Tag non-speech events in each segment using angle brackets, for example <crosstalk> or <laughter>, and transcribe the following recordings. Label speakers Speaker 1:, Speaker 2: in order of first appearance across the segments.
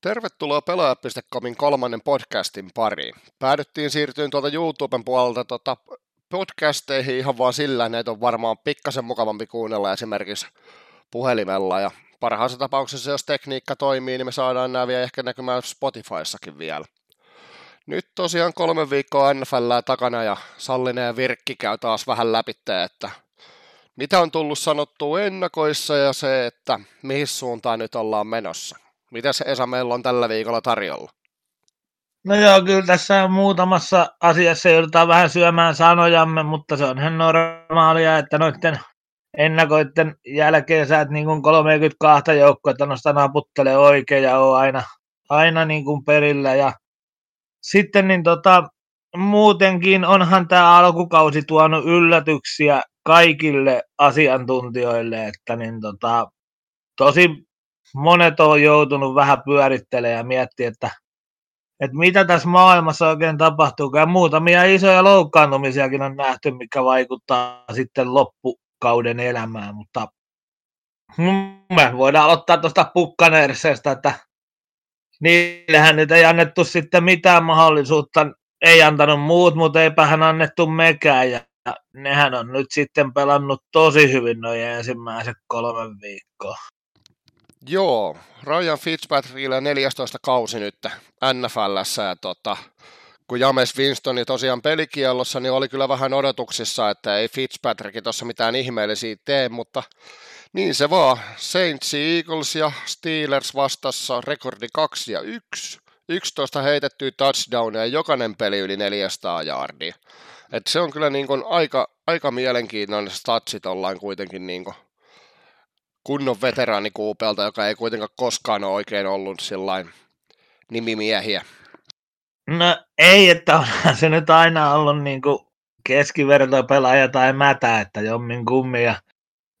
Speaker 1: Tervetuloa pelaaja.comin kolmannen podcastin pariin. Päädyttiin siirtyyn tuolta YouTuben puolelta tuota podcasteihin ihan vaan sillä, että näitä on varmaan pikkasen mukavampi kuunnella esimerkiksi puhelimella ja parhaassa tapauksessa, jos tekniikka toimii, niin me saadaan nämä vielä ehkä näkymään Spotifyssakin vielä. Nyt tosiaan kolme viikkoa NFL takana ja Sallinen ja Virkki käy taas vähän läpi, että mitä on tullut sanottua ennakoissa ja se, että mihin suuntaan nyt ollaan menossa. Mitäs Esa meillä on tällä viikolla tarjolla?
Speaker 2: No joo, kyllä tässä muutamassa asiassa joudutaan vähän syömään sanojamme, mutta se on ihan normaalia, että noiden ennakoiden jälkeen sä et niin kuin 32 joukkoa noista naputtele oikein ja on aina, aina niin kuin perillä. Ja sitten niin tota, muutenkin onhan tämä alkukausi tuonut yllätyksiä kaikille asiantuntijoille, että niin tota, tosi monet on joutunut vähän pyörittelemään ja miettimään, että, että mitä tässä maailmassa oikein tapahtuu. Ja muutamia isoja loukkaantumisiakin on nähty, mikä vaikuttaa sitten loppukauden elämään, mutta me voidaan aloittaa tuosta pukkanerseesta, että niillehän nyt ei annettu sitten mitään mahdollisuutta, ei antanut muut, mutta eipähän annettu mekään, ja nehän on nyt sitten pelannut tosi hyvin noin ensimmäiset kolme viikkoa.
Speaker 1: Joo, Ryan Fitzpatrickilla 14 kausi nyt NFLssä ja tota, kun James Winstoni tosiaan pelikielossa, niin oli kyllä vähän odotuksissa, että ei Fitzpatrick tuossa mitään ihmeellisiä tee, mutta niin se vaan. Saints, Eagles ja Steelers vastassa rekordi 2 ja 1. 11 heitettyä touchdownia ja jokainen peli yli 400 jardia. Et se on kyllä niin kuin aika, aika mielenkiintoinen statsit ollaan kuitenkin niin kuin kunnon veteraanikuupelta, joka ei kuitenkaan koskaan ole oikein ollut sillain nimimiehiä.
Speaker 2: No ei, että onhan se nyt aina ollut niin kuin keskivertopelaaja tai mätä, että jommin kummi. Ja,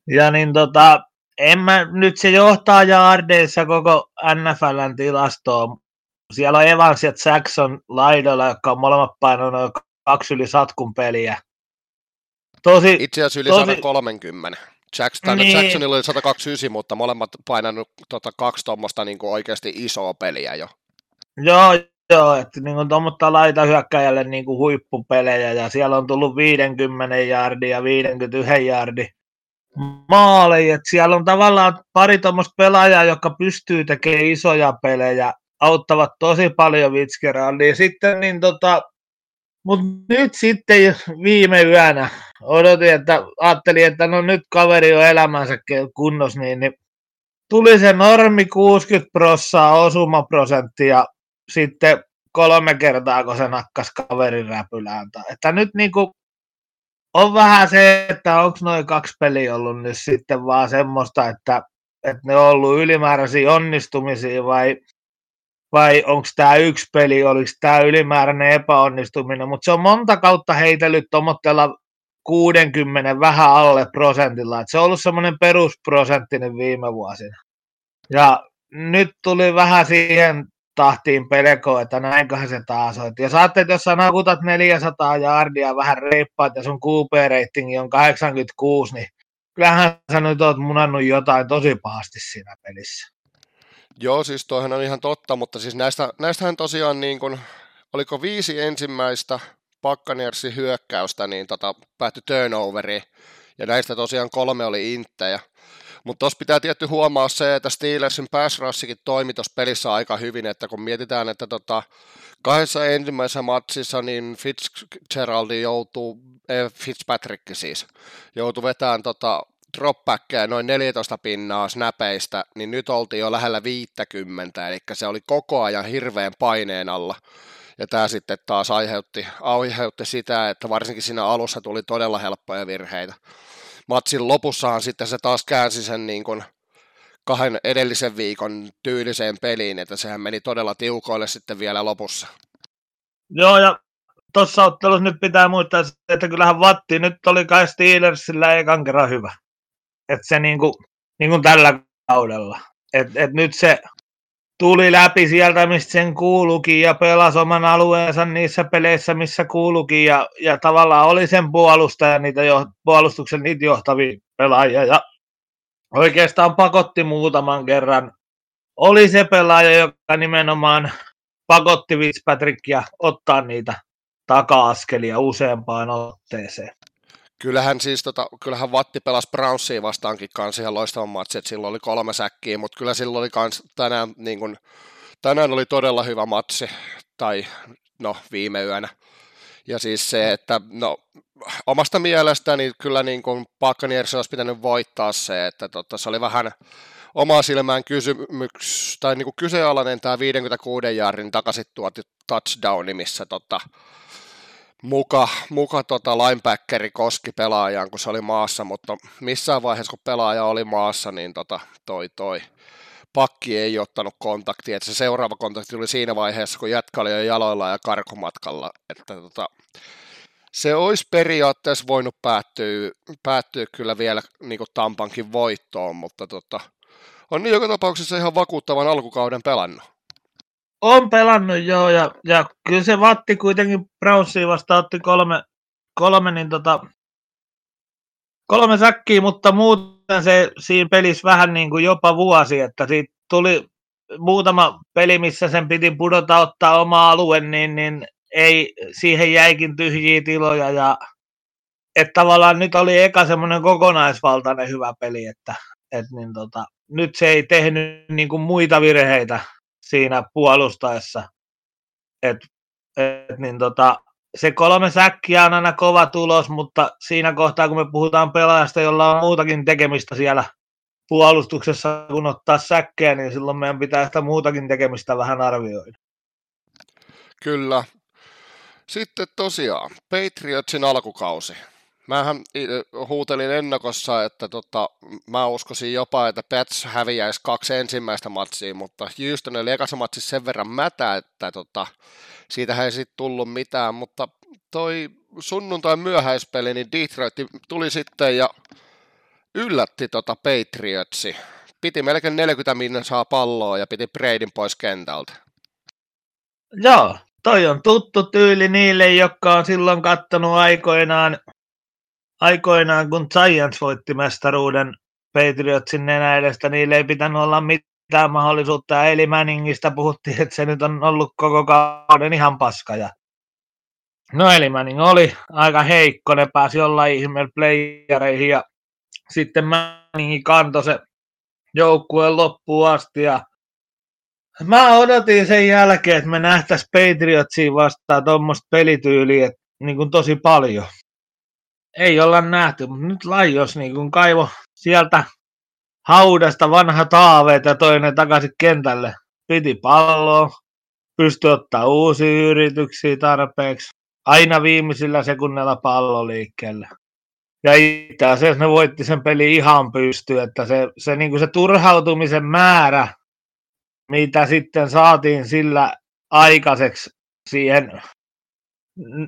Speaker 2: ja niin tota, en mä, nyt se johtaa jaardeissa koko NFLn tilastoon. Siellä on Evans ja Jackson laidolla, jotka on molemmat painanut kaksi yli satkun peliä.
Speaker 1: Tosi, Itse asiassa yli tosi, 130. Jackson, niin. Jacksonilla oli 129, mutta molemmat painanut tota, kaksi tuommoista niin oikeasti isoa peliä jo.
Speaker 2: Joo, joo että niin tuommoista laita hyökkäjälle niin kuin huippupelejä, ja siellä on tullut 50 jardia ja 51 jardi maaleja, että siellä on tavallaan pari tuommoista pelaajaa, jotka pystyy tekemään isoja pelejä, auttavat tosi paljon Fitzgeraldia. Sitten niin tota, mutta nyt sitten viime yönä odotin, että ajattelin, että no nyt kaveri on elämänsä kunnossa, niin, niin tuli se normi 60 prossaa osumaprosentti ja sitten kolme kertaa, kun se nakkas kaverin räpylään. Että nyt niin kuin on vähän se, että onko noin kaksi peliä ollut nyt sitten vaan semmoista, että, että ne on ollut ylimääräisiä onnistumisia vai vai onko tämä yksi peli, oliko tämä ylimääräinen epäonnistuminen, mutta se on monta kautta heitellyt tuommoitteella 60 vähän alle prosentilla, Et se on ollut semmoinen perusprosenttinen viime vuosina. Ja nyt tuli vähän siihen tahtiin pelko, että näinköhän se taas on. Ja saatte, että jos sä nakutat 400 jardia vähän reippaat ja sun QP-ratingi on 86, niin kyllähän sä nyt oot munannut jotain tosi pahasti siinä pelissä.
Speaker 1: Joo, siis toihan on ihan totta, mutta siis näistä, näistähän tosiaan niin kuin, oliko viisi ensimmäistä Pakkanersin hyökkäystä, niin tota, päättyi turnoveriin, ja näistä tosiaan kolme oli inttejä. Mutta tuossa pitää tietty huomaa se, että Steelersin pass toimi tuossa pelissä aika hyvin, että kun mietitään, että tota, kahdessa ensimmäisessä matsissa niin Fitzgeraldi joutuu, eh, Fitzpatrick siis, joutuu vetämään tota, dropbackkejä noin 14 pinnaa snäpeistä, niin nyt oltiin jo lähellä 50, eli se oli koko ajan hirveän paineen alla. Ja tämä sitten taas aiheutti, aiheutti sitä, että varsinkin siinä alussa tuli todella helppoja virheitä. Matsin lopussahan sitten se taas käänsi sen niin kuin kahden edellisen viikon tyyliseen peliin, että sehän meni todella tiukoille sitten vielä lopussa.
Speaker 2: Joo, ja tuossa ottelussa nyt pitää muistaa, että kyllähän Vatti nyt oli kai Steelersillä ekan kerran hyvä että se niin kuin, niin kuin tällä kaudella. Et, et nyt se tuli läpi sieltä, mistä sen kuulukin ja pelasi oman alueensa niissä peleissä, missä kuulukin ja, ja tavallaan oli sen puolustaja, niitä jo, puolustuksen niitä johtavia pelaajia ja oikeastaan pakotti muutaman kerran oli se pelaaja, joka nimenomaan pakotti Fitzpatrickia ottaa niitä taka-askelia useampaan otteeseen.
Speaker 1: Kyllähän siis tota, kyllähän Vatti pelasi Brownsia vastaankin kanssa ihan loistavan matsi, että silloin oli kolme säkkiä, mutta kyllä silloin oli kans tänään, niin kun, tänään oli todella hyvä matsi, tai no viime yönä. Ja siis se, että no omasta mielestäni kyllä niin kuin Buccaneers olisi pitänyt voittaa se, että tota, se oli vähän omaa silmään kysymyks, tai niin kuin kyseenalainen tämä 56 jaarin takaisin tuoti touchdowni, missä tota, muka, muka tota linebackeri koski pelaajaan, kun se oli maassa, mutta missään vaiheessa, kun pelaaja oli maassa, niin tota, toi toi pakki ei ottanut kontaktia, että se seuraava kontakti tuli siinä vaiheessa, kun jätkä oli jo jaloilla ja karkomatkalla, että tota, se olisi periaatteessa voinut päättyä, päättyä kyllä vielä niin Tampankin voittoon, mutta tota, on niin joka tapauksessa ihan vakuuttavan alkukauden pelannut.
Speaker 2: On pelannut joo, ja, ja kyllä se Vatti kuitenkin Brownsia vasta otti kolme, kolme, niin tota, kolme säkkiä, mutta muuten se siinä pelissä vähän niin kuin jopa vuosi, että siitä tuli muutama peli, missä sen piti pudota ottaa oma alue, niin, niin ei, siihen jäikin tyhjiä tiloja ja että tavallaan nyt oli eka semmoinen kokonaisvaltainen hyvä peli, että, että niin tota, nyt se ei tehnyt niin kuin muita virheitä siinä puolustaessa. Et, et, niin tota, se kolme säkkiä on aina kova tulos, mutta siinä kohtaa, kun me puhutaan pelaajasta, jolla on muutakin tekemistä siellä puolustuksessa, kun ottaa säkkejä, niin silloin meidän pitää sitä muutakin tekemistä vähän arvioida.
Speaker 1: Kyllä. Sitten tosiaan, Patriotsin alkukausi. Mähän huutelin ennakossa, että tota, mä uskoisin jopa, että Pets häviäisi kaksi ensimmäistä matsia, mutta Houston oli ekassa matsissa sen verran mätä, että tota, siitä ei sitten tullut mitään, mutta toi sunnuntai myöhäispeli, niin Detroit tuli sitten ja yllätti tota Patriotsi. Piti melkein 40 saa palloa ja piti Bradyn pois kentältä.
Speaker 2: Joo, toi on tuttu tyyli niille, jotka on silloin kattonut aikoinaan aikoinaan, kun Giants voitti mestaruuden Patriotsin nenä edestä, niille ei pitänyt olla mitään mahdollisuutta. Ja Eli Manningista puhuttiin, että se nyt on ollut koko kauden ihan paska. Ja no Eli Manning oli aika heikko, ne pääsi jollain ihmeellä playereihin ja sitten Manning kantoi se joukkueen loppuun asti ja Mä odotin sen jälkeen, että me nähtäisiin Patriotsiin vastaan tuommoista pelityyliä niin kuin tosi paljon ei olla nähty, mutta nyt Lajos niin kun kaivo sieltä haudasta vanha taaveet ja toinen takaisin kentälle. Piti palloa, pystyi ottaa uusia yrityksiä tarpeeksi. Aina viimeisillä sekunnilla pallo liikkeelle. Ja itse asiassa ne voitti sen peli ihan pysty, että se, se, niin se turhautumisen määrä, mitä sitten saatiin sillä aikaiseksi siihen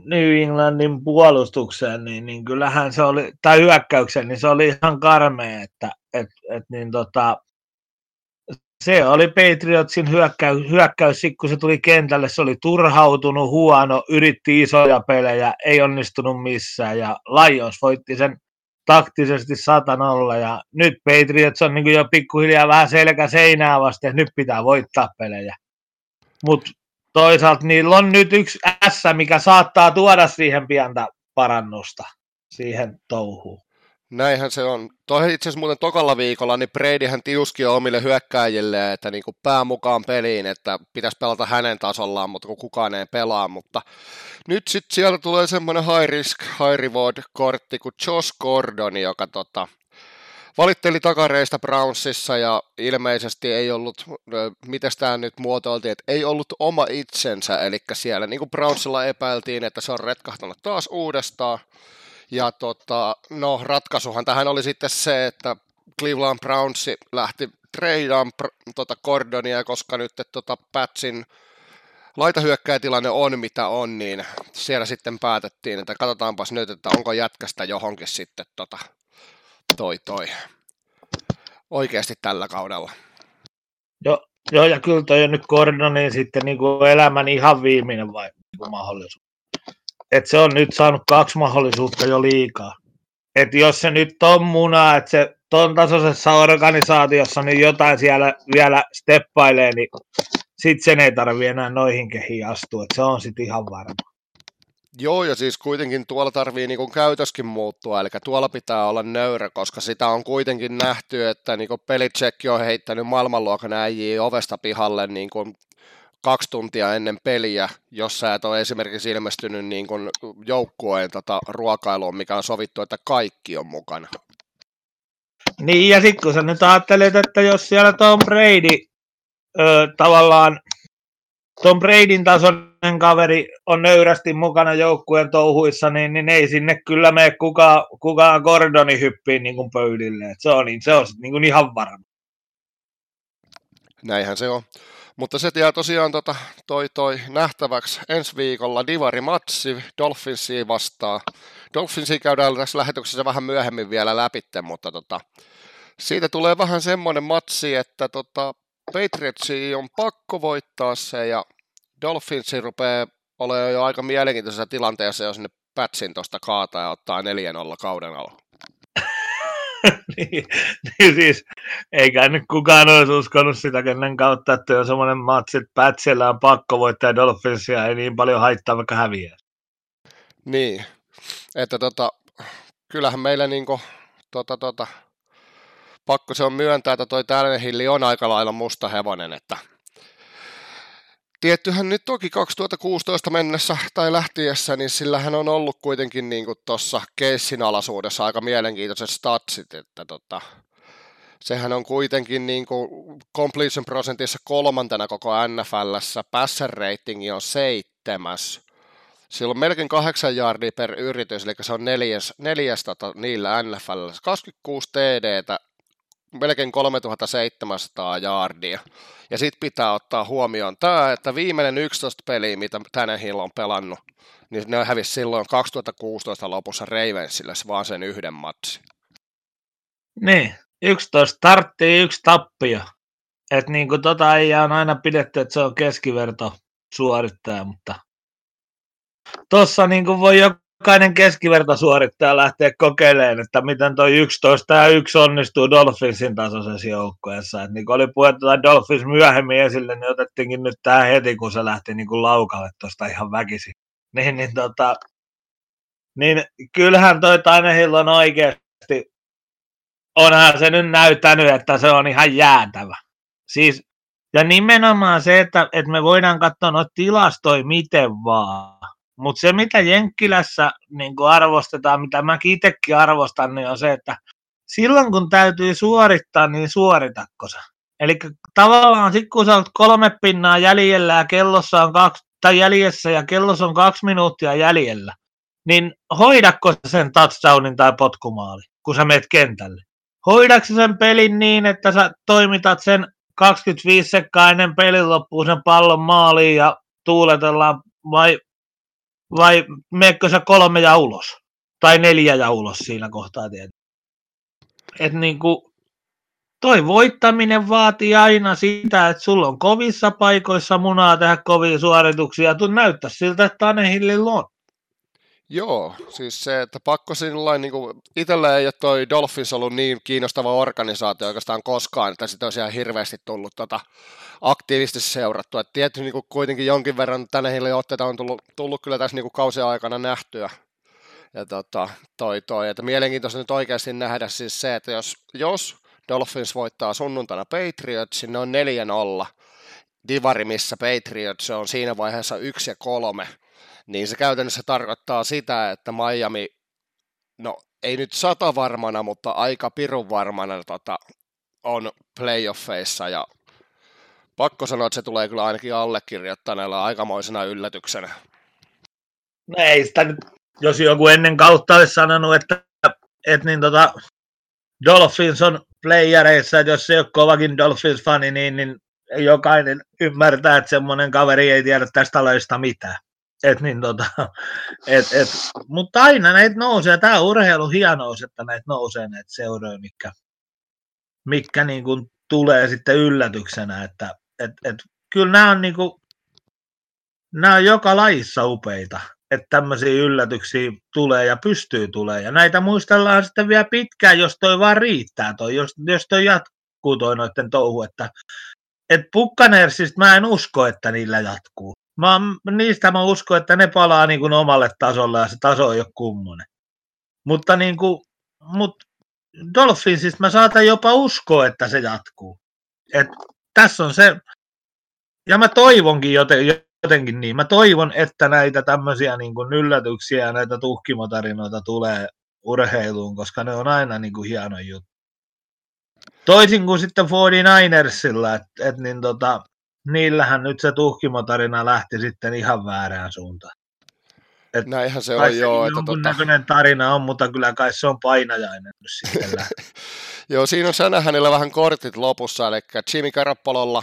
Speaker 2: New Englandin puolustukseen, niin, niin kyllähän se oli, tai hyökkäykseen, niin se oli ihan karmea, että et, et, niin tota, se oli Patriotsin hyökkäys, hyökkäys, kun se tuli kentälle, se oli turhautunut, huono, yritti isoja pelejä, ei onnistunut missään, ja Lions voitti sen taktisesti satanolla, ja nyt Patriots on niin jo pikkuhiljaa vähän selkä seinää vasten, nyt pitää voittaa pelejä. Mutta toisaalta niillä on nyt yksi S, mikä saattaa tuoda siihen pientä parannusta siihen touhuun.
Speaker 1: Näinhän se on. Toi itse asiassa muuten tokalla viikolla, niin Bradyhän tiuski omille hyökkäjille, että niin kuin pää mukaan peliin, että pitäisi pelata hänen tasollaan, mutta kun kukaan ei pelaa. Mutta nyt sitten sieltä tulee semmoinen high risk, high reward kortti kuin Josh Gordon, joka tota, valitteli takareista Brownsissa ja ilmeisesti ei ollut, miten tämä nyt muotoiltiin, että ei ollut oma itsensä, eli siellä niin kuin Brownsilla epäiltiin, että se on retkahtanut taas uudestaan. Ja tota, no ratkaisuhan tähän oli sitten se, että Cleveland Brownsi lähti treidaan tota Gordonia, koska nyt tota Patsin laitahyökkäjätilanne on mitä on, niin siellä sitten päätettiin, että katsotaanpas nyt, että onko jätkästä johonkin sitten tota, toi toi oikeasti tällä kaudella.
Speaker 2: Joo, joo ja kyllä toi on nyt Gordonin sitten niin kuin elämän ihan viimeinen vai, niin mahdollisuus. Et se on nyt saanut kaksi mahdollisuutta jo liikaa. Et jos se nyt on muna, että se ton tasoisessa organisaatiossa niin jotain siellä vielä steppailee, niin sitten sen ei tarvi enää noihin kehiin astua, että se on sitten ihan varma.
Speaker 1: Joo, ja siis kuitenkin tuolla tarvii niin käytöskin muuttua, eli tuolla pitää olla nöyrä, koska sitä on kuitenkin nähty, että niin pelitsekki on heittänyt maailmanluokan äijiä ovesta pihalle niin kaksi tuntia ennen peliä, jos sä et ole esimerkiksi ilmestynyt niin joukkueen tota, ruokailuun, mikä on sovittu, että kaikki on mukana.
Speaker 2: Niin, ja sitten kun sä nyt ajattelet, että jos siellä Tom Brady ö, tavallaan Tom Bradyn tasoinen kaveri on nöyrästi mukana joukkueen touhuissa, niin, niin ei sinne kyllä mene kukaan, kukaan Gordoni hyppiin niin kuin pöydille. Et se on, niin, se on niin kuin ihan varma.
Speaker 1: Näinhän se on. Mutta se jää tosiaan tota, toi, toi nähtäväksi ensi viikolla Divari Matsi Dolphinsia vastaan. Dolphinsia käydään tässä lähetyksessä vähän myöhemmin vielä läpi, mutta tota, siitä tulee vähän semmoinen matsi, että tota, Patriotsi on pakko voittaa se ja Dolphinsi rupeaa olemaan jo aika mielenkiintoisessa tilanteessa, jos ne Patsin tuosta kaataa ja ottaa 4-0 kauden alla. <laughs>
Speaker 2: niin, niin, siis eikä nyt kukaan olisi uskonut sitä kenen kautta, että on semmoinen matsi, että Patsillä on pakko voittaa Dolphinsia, ei niin paljon haittaa vaikka häviää.
Speaker 1: Niin, että tota, kyllähän meillä niinku, tota, tota, pakko se on myöntää, että toi Hilli on aika lailla musta hevonen, että Tiettyhän nyt toki 2016 mennessä tai lähtiessä, niin sillähän on ollut kuitenkin niin tuossa keissin alaisuudessa aika mielenkiintoiset statsit, että tota, sehän on kuitenkin niin kuin completion prosentissa kolmantena koko NFLssä, passer ratingi on seitsemäs, sillä on melkein kahdeksan jardia per yritys, eli se on neljäs, neljäs tota, niillä NFL. 26 TDtä melkein 3700 jaardia. Ja sitten pitää ottaa huomioon tämä, että viimeinen 11 peliä, mitä Tannehill on pelannut, niin ne hävisi silloin 2016 lopussa Ravensille vaan sen yhden matsi.
Speaker 2: Niin, 11 starttia, yksi tappio. Et niin kuin tota ei on aina pidetty, että se on keskiverto suorittaja, mutta tuossa niin kuin voi jokainen keskivertosuorittaja lähtee kokeilemaan, että miten toi 11 ja 1 onnistuu Dolphinsin tasoisessa joukkueessa. Et niin kun oli puhuttu tai Dolphins myöhemmin esille, niin otettiinkin nyt tämä heti, kun se lähti niin kuin laukalle tuosta ihan väkisin. Niin, niin, tota, niin kyllähän toi Tanehill on oikeasti, onhan se nyt näyttänyt, että se on ihan jäätävä. Siis, ja nimenomaan se, että, että me voidaan katsoa noita tilastoja miten vaan mutta se, mitä Jenkkilässä niin arvostetaan, mitä mä itsekin arvostan, niin on se, että silloin kun täytyy suorittaa, niin suoritakko sä. Eli tavallaan sitten kun sä oot kolme pinnaa jäljellä ja kellossa on kaksi, tai jäljessä ja kellossa on kaksi minuuttia jäljellä, niin hoidakko sen touchdownin tai potkumaali, kun sä meet kentälle? Hoidakko sen pelin niin, että sä toimitat sen 25 sekkaa ennen pelin loppuun sen pallon maaliin ja tuuletellaan, vai vai meekö sä kolme ja ulos? Tai neljä ja ulos siinä kohtaa tietysti. Et niinku, toi voittaminen vaatii aina sitä, että sulla on kovissa paikoissa munaa tehdä kovia suorituksia. Tu näyttää siltä, että Tanehillilla on.
Speaker 1: Joo, siis se, että pakko sinullain, niin itsellä ei ole toi Dolphins ollut niin kiinnostava organisaatio oikeastaan koskaan, että sitä olisi ihan hirveästi tullut tota, aktiivisesti seurattu. Et tietysti niin kuitenkin jonkin verran tänne otteita on tullut, tullut kyllä tässä niin kausien aikana nähtyä. Ja tota, toi, toi, että mielenkiintoista nyt oikeasti nähdä siis se, että jos, jos Dolphins voittaa sunnuntaina Patriots, ne on 4-0, divari, missä Patriots on siinä vaiheessa 1 ja 3, niin se käytännössä tarkoittaa sitä, että Miami, no ei nyt sata varmana, mutta aika pirun varmana tota, on playoffeissa ja pakko sanoa, että se tulee kyllä ainakin allekirjoittaneella aikamoisena yllätyksenä.
Speaker 2: No ei sitä nyt, jos joku ennen kautta olisi sanonut, että, että niin tota, Dolphins on playereissa, että jos ei ole kovakin Dolphins-fani, niin, niin jokainen ymmärtää, että semmoinen kaveri ei tiedä tästä lajista mitään. Et niin tota, et, et, mutta aina näitä nousee. Tämä on urheilu hienous, että näitä nousee näitä seuroja, mikä, mikä niin kuin tulee sitten yllätyksenä. Että et, et, kyllä nämä on, niin kuin, nämä on joka lajissa upeita. että tämmöisiä yllätyksiä tulee ja pystyy tulee. Ja näitä muistellaan sitten vielä pitkään, jos toi vaan riittää, toi, jos, jos toi jatkuu toi noiden touhu, että et Pukkanersista mä en usko, että niillä jatkuu. Mä, niistä mä uskon, että ne palaa niin kuin omalle tasolle ja se taso ei ole kummonen. Mutta niin kuin, mut Dolphinsista mä saatan jopa uskoa, että se jatkuu. Et tässä on se, ja mä toivonkin joten, jotenkin niin, mä toivon, että näitä tämmöisiä niin kuin yllätyksiä ja näitä tuhkimotarinoita tulee urheiluun, koska ne on aina niin kuin hieno juttu. Toisin kuin sitten 49ersilla, että et, niin tota, niillähän nyt se tuhkimotarina lähti sitten ihan väärään suuntaan.
Speaker 1: Et Näinhän se on, joo.
Speaker 2: Että tota... tarina on, mutta kyllä kai se on painajainen nyt sitten <laughs>
Speaker 1: Joo, siinä on sänä hänellä vähän kortit lopussa, eli Jimmy Karappalolla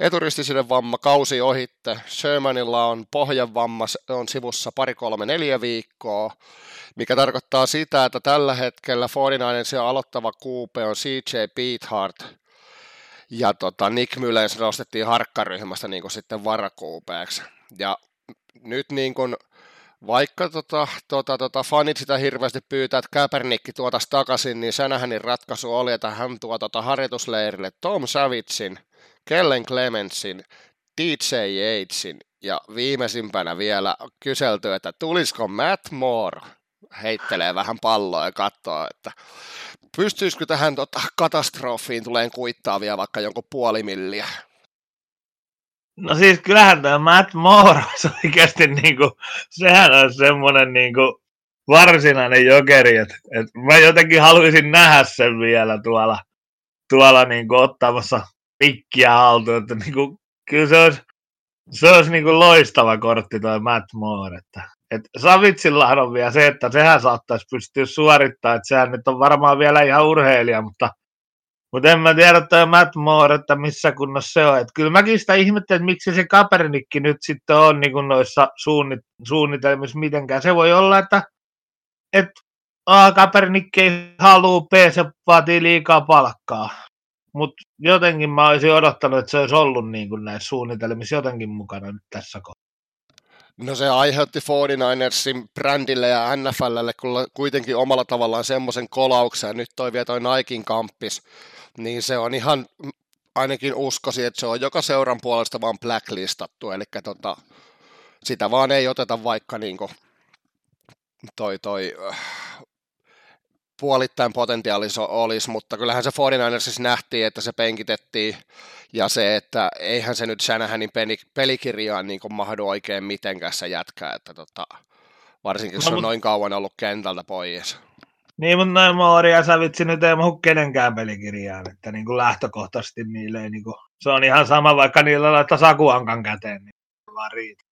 Speaker 1: eturistisyyden vamma, kausi ohitte. Shermanilla on pohjavamma, on sivussa pari, kolme, neljä viikkoa, mikä tarkoittaa sitä, että tällä hetkellä 49 aloittava kuupe on CJ Beathard, ja tota, Nick Mullens nostettiin harkkaryhmästä niin sitten varakuupeeksi. Ja nyt niin kuin, vaikka tota, tota, tota, fanit sitä hirveästi pyytää, että Kaepernick tuotaisi takaisin, niin Sänähänin ratkaisu oli, että hän tuo tota harjoitusleirille Tom Savitsin, Kellen Clemensin, DJ Yatesin ja viimeisimpänä vielä kyselty, että tulisiko Matt Moore heittelee vähän palloa ja katsoo, että pystyisikö tähän tota, katastrofiin tuleen kuittaavia vaikka jonkun puoli milliä?
Speaker 2: No siis kyllähän tämä Matt Moore <laughs> on oikeasti niinku, sehän on semmoinen niinku varsinainen jokeri, että et mä jotenkin haluaisin nähdä sen vielä tuolla, tuolla niinku ottamassa pikkiä haltuun, että niinku, kyllä se olisi, se olisi niinku loistava kortti toi Matt Moore, että et Savitsillahan on vielä se, että sehän saattaisi pystyä suorittamaan, että sehän nyt on varmaan vielä ihan urheilija, mutta, mutta en mä tiedä toi Matt Moore, että missä kunnossa se on. Et kyllä mäkin sitä ihmettelen, että miksi se Kapernikki nyt sitten on niin kuin noissa suunnit, suunnitelmissa mitenkään. Se voi olla, että, että A, Kapernikki ei halua, B, se vaatii liikaa palkkaa. Mutta jotenkin mä olisin odottanut, että se olisi ollut niin kuin näissä suunnitelmissa jotenkin mukana nyt tässä kohtaa.
Speaker 1: No se aiheutti 49ersin brändille ja NFLlle kuitenkin omalla tavallaan semmoisen kolauksen, nyt toi vielä toi Nikein kamppis, niin se on ihan, ainakin uskosi, että se on joka seuran puolesta vaan blacklistattu, eli tota, sitä vaan ei oteta vaikka niinku toi, toi puolittain potentiaali olisi, mutta kyllähän se 49ersissa nähtiin, että se penkitettiin ja se, että eihän se nyt Shanahanin pelikirjaan niin mahdu oikein mitenkään se jätkää, että tota, varsinkin no, on noin kauan ollut kentältä pois.
Speaker 2: Niin, mutta noin Moori ja Savitsi nyt ei mahu kenenkään pelikirjaan, että niin kuin lähtökohtaisesti niille ei, niin kuin, se on ihan sama, vaikka niillä laittaa Sakuankan käteen, niin vaan riitä.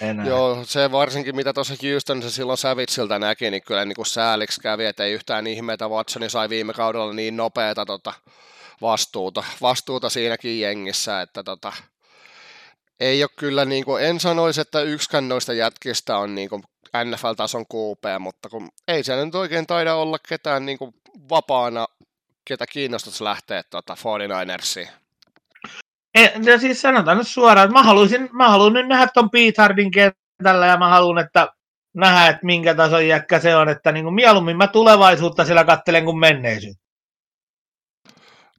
Speaker 1: Enää. Joo, se varsinkin mitä tuossa Houstonissa silloin Savitsilta näki, niin kyllä niin kuin sääliksi kävi, että ei yhtään ihmeitä Watsoni sai viime kaudella niin nopeata tota, vastuuta, vastuuta siinäkin jengissä, että tota, ei ole kyllä, niin kuin, en sanoisi, että yksikään noista jätkistä on niin kuin NFL-tason QP, mutta kun ei siellä nyt oikein taida olla ketään niin kuin vapaana, ketä kiinnostaisi lähteä tuota 49ersiin.
Speaker 2: Ja siis sanotaan nyt suoraan, että mä, haluaisin, mä haluan nyt nähdä ton Hardin kentällä ja mä haluan, että nähdä, että minkä tason jäkkä se on, että niin kuin mieluummin mä tulevaisuutta siellä kattelen kuin menneisyyttä.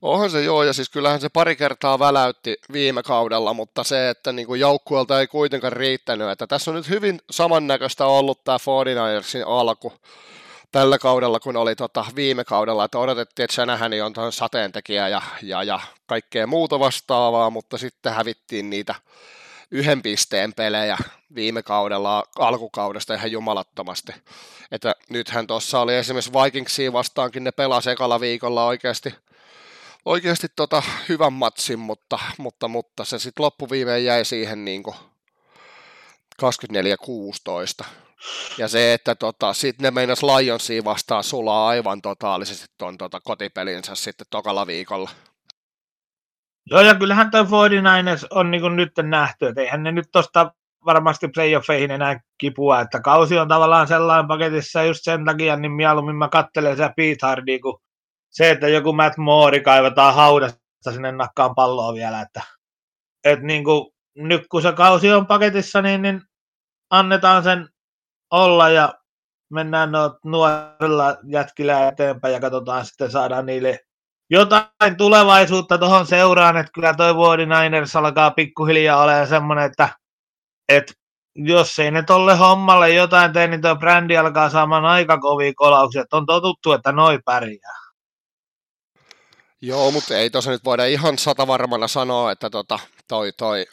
Speaker 1: Onhan se joo, ja siis kyllähän se pari kertaa väläytti viime kaudella, mutta se, että niin kuin joukkueelta ei kuitenkaan riittänyt, että tässä on nyt hyvin samannäköistä ollut tämä 49ersin alku tällä kaudella, kun oli tota viime kaudella, että odotettiin, että Shanahan on tuon sateentekijä ja, ja, ja kaikkea muuta vastaavaa, mutta sitten hävittiin niitä yhden pisteen pelejä viime kaudella alkukaudesta ihan jumalattomasti. Että nythän tuossa oli esimerkiksi Vikingsia vastaankin, ne pelasi ekalla viikolla oikeasti oikeasti tota hyvän matsin, mutta, mutta, mutta se sitten loppuviimeen jäi siihen niin 24-16. Ja se, että tota, sitten ne meinas Lionsia vastaan sulaa aivan totaalisesti tuon tota, kotipelinsä sitten tokalla viikolla.
Speaker 2: Joo, ja kyllähän tuo 49ers on niin nyt nähty, että eihän ne nyt tuosta varmasti playoffeihin enää kipua, että kausi on tavallaan sellainen paketissa just sen takia, niin mieluummin mä kattelen sitä Pete Hardia, kun se, että joku Matt Moore kaivetaan haudasta sinne nakkaan palloa vielä, että, että niin kuin, nyt kun se kausi on paketissa, niin, niin annetaan sen olla ja mennään no, nuorilla jätkillä eteenpäin ja katsotaan sitten saadaan niille jotain tulevaisuutta tuohon seuraan, että kyllä toi Vuodi Niners alkaa pikkuhiljaa olemaan semmoinen, että, että jos ei ne tolle hommalle jotain tee, niin tuo brändi alkaa saamaan aika kovia kolauksia. On totuttu, että noi pärjää.
Speaker 1: Joo, mutta ei tuossa nyt voida ihan satavarmana sanoa, että tota, toi, toi,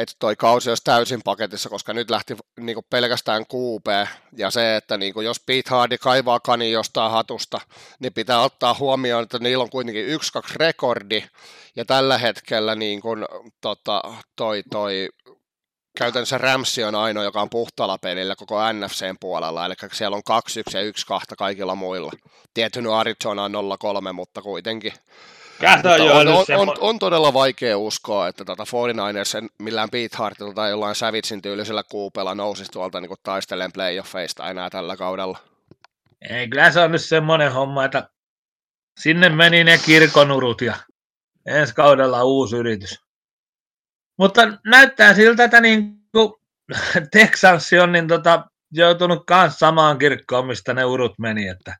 Speaker 1: että toi kausi olisi täysin paketissa, koska nyt lähti niin pelkästään kuupee, ja se, että niin kuin, jos Pete Hardy kaivaa kani jostain hatusta, niin pitää ottaa huomioon, että niillä on kuitenkin 1-2 rekordi, ja tällä hetkellä niin kuin, tota, toi, toi käytännössä Ramsi on ainoa, joka on puhtaalla pelillä koko NFCn puolella, eli siellä on 2-1 ja 1-2 kaikilla muilla. Tietyn Arizona on 0-3, mutta kuitenkin. On, on, on, on, todella vaikea uskoa, että tota 49ers millään Pete Hartilla tai jollain Savitsin tyylisellä kuupella nousisi tuolta niin taistelemaan playoffeista enää tällä kaudella.
Speaker 2: Ei, kyllä se on nyt semmoinen homma, että sinne meni ne kirkonurut ja ensi kaudella uusi yritys. Mutta näyttää siltä, että <laughs> niin kuin Texas on niin tota, joutunut myös samaan kirkkoon, mistä ne urut meni. Että,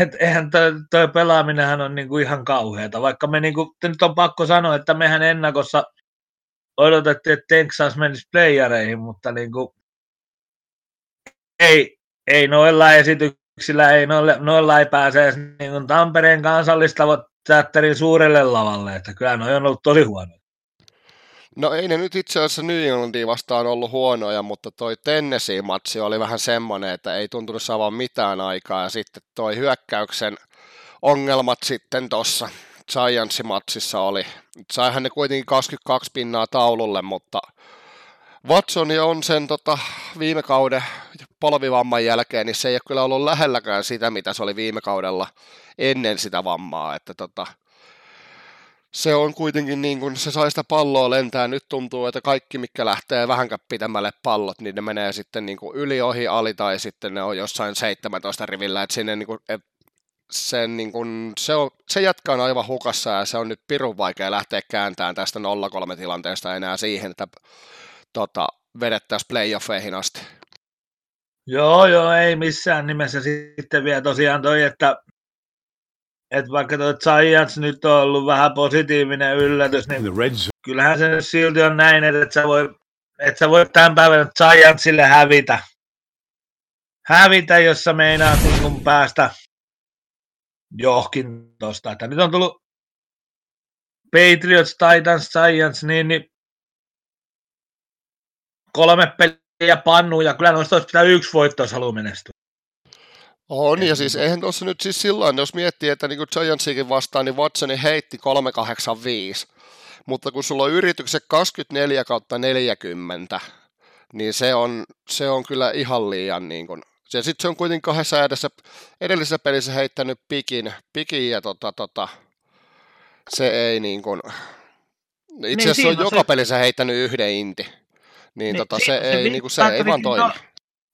Speaker 2: et, eihän toi pelaaminenhan on niin kuin ihan kauheata, vaikka me niin kuin, nyt on pakko sanoa, että mehän ennakossa odotettiin, että Texas menisi playereihin, mutta niin kuin, ei, ei noilla esityksillä, ei noilla, noilla ei pääse edes niin kuin Tampereen kansallistavat teatterin suurelle lavalle, että kyllä ne on ollut tosi huono.
Speaker 1: No ei ne nyt itse asiassa New Englandia vastaan ollut huonoja, mutta toi Tennessee-matsi oli vähän semmoinen, että ei tuntunut saavan mitään aikaa. Ja sitten toi hyökkäyksen ongelmat sitten tuossa Giants-matsissa oli. Saihan ne kuitenkin 22 pinnaa taululle, mutta Watson on sen tota, viime kauden polvivamman jälkeen, niin se ei ole kyllä ollut lähelläkään sitä, mitä se oli viime kaudella ennen sitä vammaa. Että tota, se on kuitenkin niin kuin se sai sitä palloa lentää. Nyt tuntuu, että kaikki, mikä lähtee vähänkään pitemmälle pallot, niin ne menee sitten niin kuin yli, ohi, ali tai sitten ne on jossain 17 rivillä. Että sinne niin kuin, et sen, niin kuin, se, on, se jätkä on aivan hukassa ja se on nyt pirun vaikea lähteä kääntämään tästä 0-3 tilanteesta enää siihen, että tota, vedettäisiin playoffeihin asti.
Speaker 2: Joo, joo, ei missään nimessä sitten vielä tosiaan toi, että että vaikka tuo Giants nyt on ollut vähän positiivinen yllätys, niin kyllähän se silti on näin, että sä voi, että sä voit tämän päivän Giantsille hävitä. Hävitä, jos sä meinaat niin päästä johonkin tosta. Että nyt on tullut Patriots, Titans, Giants, niin, niin kolme peliä pannuun, ja kyllä noista olisi pitää yksi voitto, jos haluaa menestyä.
Speaker 1: On, ja siis eihän tuossa nyt siis silloin, jos miettii, että niin Giantsikin vastaan, niin Watsoni heitti 385, mutta kun sulla on yritykset 24 kautta 40, niin se on, se on kyllä ihan liian niin kuin, ja sitten se on kuitenkin kahdessa edessä, edellisessä pelissä heittänyt pikin, pikin ja tota, tota, se ei niin kuin, itse niin, asiassa niin, se on joka se... pelissä heittänyt yhden inti, niin, niin tota, se, se, ei, niin kuin, se ei vaan toimi.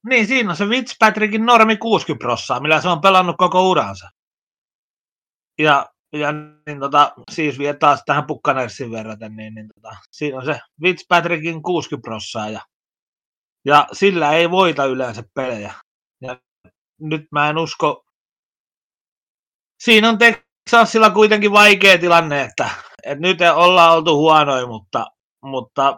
Speaker 2: Niin, siinä on se Fitzpatrickin normi 60 prossaa, millä se on pelannut koko uransa. Ja, ja niin tota, siis vielä taas tähän Pukkanersin verraten, niin, niin tota, siinä on se Fitzpatrickin 60 prossaa ja, ja sillä ei voita yleensä pelejä. Ja nyt mä en usko, siinä on Texasilla kuitenkin vaikea tilanne, että, että nyt ollaan oltu huonoja, mutta, mutta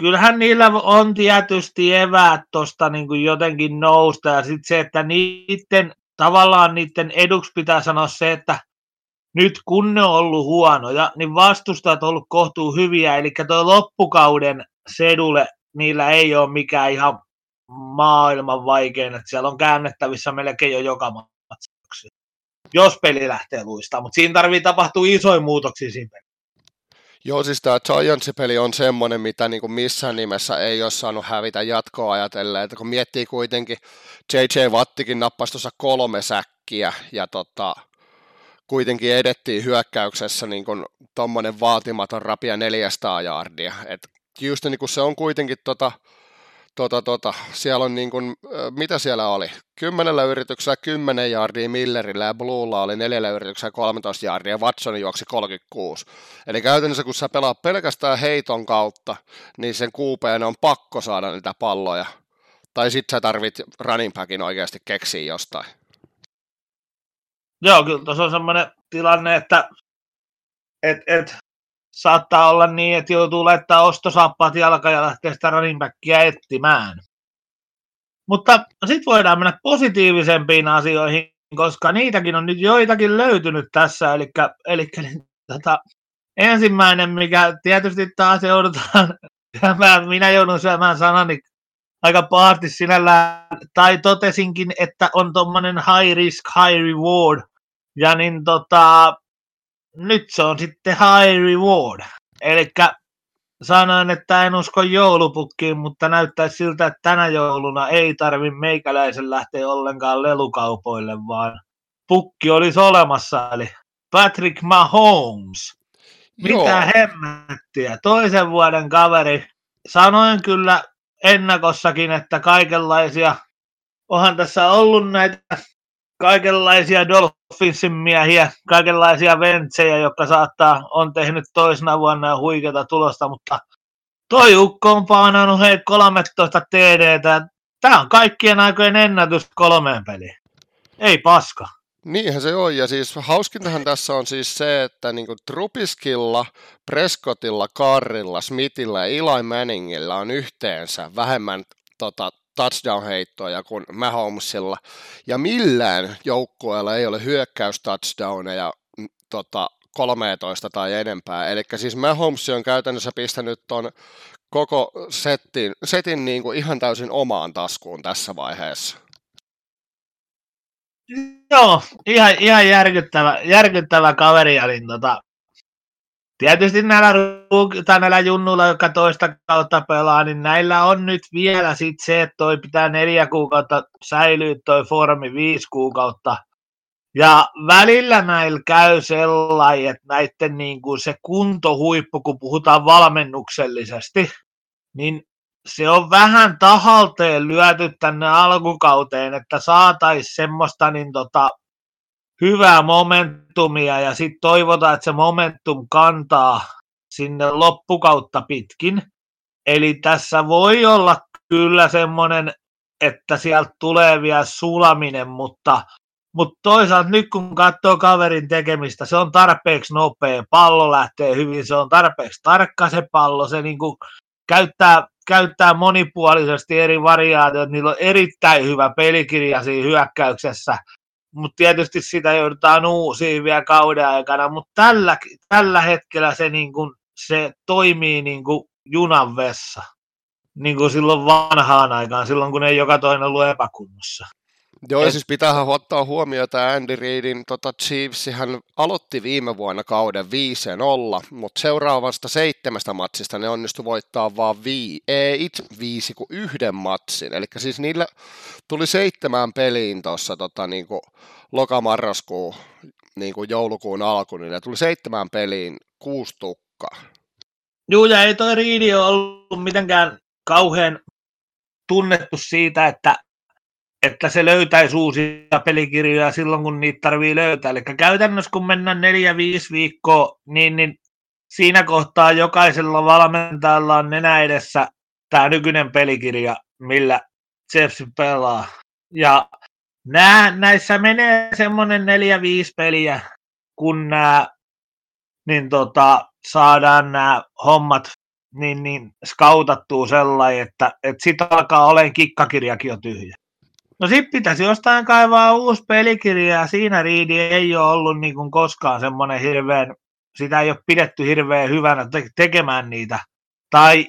Speaker 2: kyllähän niillä on tietysti eväät tuosta niin jotenkin nousta ja sitten se, että niiden, tavallaan niiden eduksi pitää sanoa se, että nyt kun ne on ollut huonoja, niin vastustajat on ollut kohtuu hyviä, eli tuo loppukauden sedule, niillä ei ole mikään ihan maailman vaikein, että siellä on käännettävissä melkein jo joka matsi, jos peli lähtee luistaa, mutta siinä tarvii tapahtua isoja muutoksia siinä.
Speaker 1: Joo, siis tämä Giants-peli on semmoinen, mitä niin kuin missään nimessä ei ole saanut hävitä jatkoa ajatellen, että kun miettii kuitenkin, JJ Wattikin nappasi tuossa kolme säkkiä ja tota, kuitenkin edettiin hyökkäyksessä niin kuin tommonen vaatimaton rapia 400 jardia. Et just niin kuin se on kuitenkin tota, tota, tota, siellä on niin kuin, mitä siellä oli? Kymmenellä yrityksellä 10 jardia Millerillä ja Bluella oli neljällä yrityksellä 13 jardia ja Watson juoksi 36. Eli käytännössä kun sä pelaat pelkästään heiton kautta, niin sen kuupeen on pakko saada niitä palloja. Tai sit sä tarvit running backin oikeasti keksiä jostain.
Speaker 2: Joo, kyllä tuossa on semmoinen tilanne, että et, et, saattaa olla niin, että joutuu laittaa ostosaappaat jalka ja lähteä sitä running backia etsimään. Mutta sitten voidaan mennä positiivisempiin asioihin, koska niitäkin on nyt joitakin löytynyt tässä. Eli, eli tota, ensimmäinen, mikä tietysti taas joudutaan <laughs> minä joudun syömään sanani aika pahasti sinällään, tai totesinkin, että on tuommoinen high risk, high reward, ja niin tota, nyt se on sitten high reward. Eli sanoin, että en usko joulupukkiin, mutta näyttäisi siltä, että tänä jouluna ei tarvi meikäläisen lähteä ollenkaan lelukaupoille, vaan pukki olisi olemassa, eli Patrick Mahomes. Mitä Joo. hemmettiä. Toisen vuoden kaveri. Sanoin kyllä ennakossakin, että kaikenlaisia, onhan tässä ollut näitä kaikenlaisia Dolphinsin miehiä, kaikenlaisia ventsejä, jotka saattaa, on tehnyt toisena vuonna huikeata tulosta, mutta toi ukko on paanannut hei 13 TDtä. Tämä on kaikkien aikojen ennätys kolmeen peliin. Ei paska.
Speaker 1: Niinhän se on, ja siis hauskintahan tässä on siis se, että niin Trupiskilla, Prescottilla, Karrilla, Smithillä ja Eli Manningilla on yhteensä vähemmän tota, touchdown-heittoja kuin Mahomesilla, ja millään joukkueella ei ole hyökkäys-touchdowneja mm, tota, 13 tai enempää. Eli siis Mahomes on käytännössä pistänyt ton koko setin, setin niin kuin ihan täysin omaan taskuun tässä vaiheessa.
Speaker 2: Joo, ihan, ihan järkyttävä, järkyttävä kaveri. Niin tota, tietysti näillä, tai näillä junnuilla, jotka toista kautta pelaa, niin näillä on nyt vielä sit se, että toi pitää neljä kuukautta säilyä toi formi viisi kuukautta. Ja välillä näillä käy sellainen, että näiden niin kuin se kuntohuippu, kun puhutaan valmennuksellisesti, niin se on vähän tahalteen lyöty tänne alkukauteen, että saataisiin semmoista niin tota, hyvää momentumia ja sitten toivotaan, että se momentum kantaa sinne loppukautta pitkin. Eli tässä voi olla kyllä semmoinen, että sieltä tulee vielä sulaminen, mutta, mutta toisaalta nyt kun katsoo kaverin tekemistä, se on tarpeeksi nopea, pallo lähtee hyvin, se on tarpeeksi tarkka se pallo, se niin kuin käyttää, käyttää monipuolisesti eri variaatioita, niillä on erittäin hyvä pelikirja siinä hyökkäyksessä, mutta tietysti sitä joudutaan uusiin vielä kauden aikana, mutta tällä, tällä hetkellä se, niin kun, se toimii niin kuin junan vessa, niin kuin silloin vanhaan aikaan, silloin kun ei joka toinen ollut epäkunnossa.
Speaker 1: Joo, Et... siis pitää ottaa huomioon, että Andy Reidin tota Chiefs, hän aloitti viime vuonna kauden 5-0, mutta seuraavasta seitsemästä matsista ne onnistu voittaa vaan vii, ei itse viisi kuin yhden matsin. Eli siis niillä tuli seitsemään peliin tuossa tota, niinku, lokamarraskuu niinku joulukuun alku, niin ne tuli seitsemään peliin kuusi tukkaa.
Speaker 2: Joo, ja ei toi Riidi ole ollut mitenkään kauhean tunnettu siitä, että että se löytäisi uusia pelikirjoja silloin, kun niitä tarvii löytää. Eli käytännössä, kun mennään neljä, viisi viikkoa, niin, niin siinä kohtaa jokaisella valmentajalla on nenä edessä tämä nykyinen pelikirja, millä Chiefs pelaa. Ja nää, näissä menee semmoinen neljä, viisi peliä, kun nää, niin tota, saadaan nämä hommat niin, niin skautattua sellainen, että, että sitten alkaa olemaan kikkakirjakin jo tyhjä. No sitten pitäisi jostain kaivaa uusi pelikirja ja siinä Riidi ei ole ollut niin kuin koskaan semmoinen hirveän, sitä ei ole pidetty hirveän hyvänä te- tekemään niitä. Tai,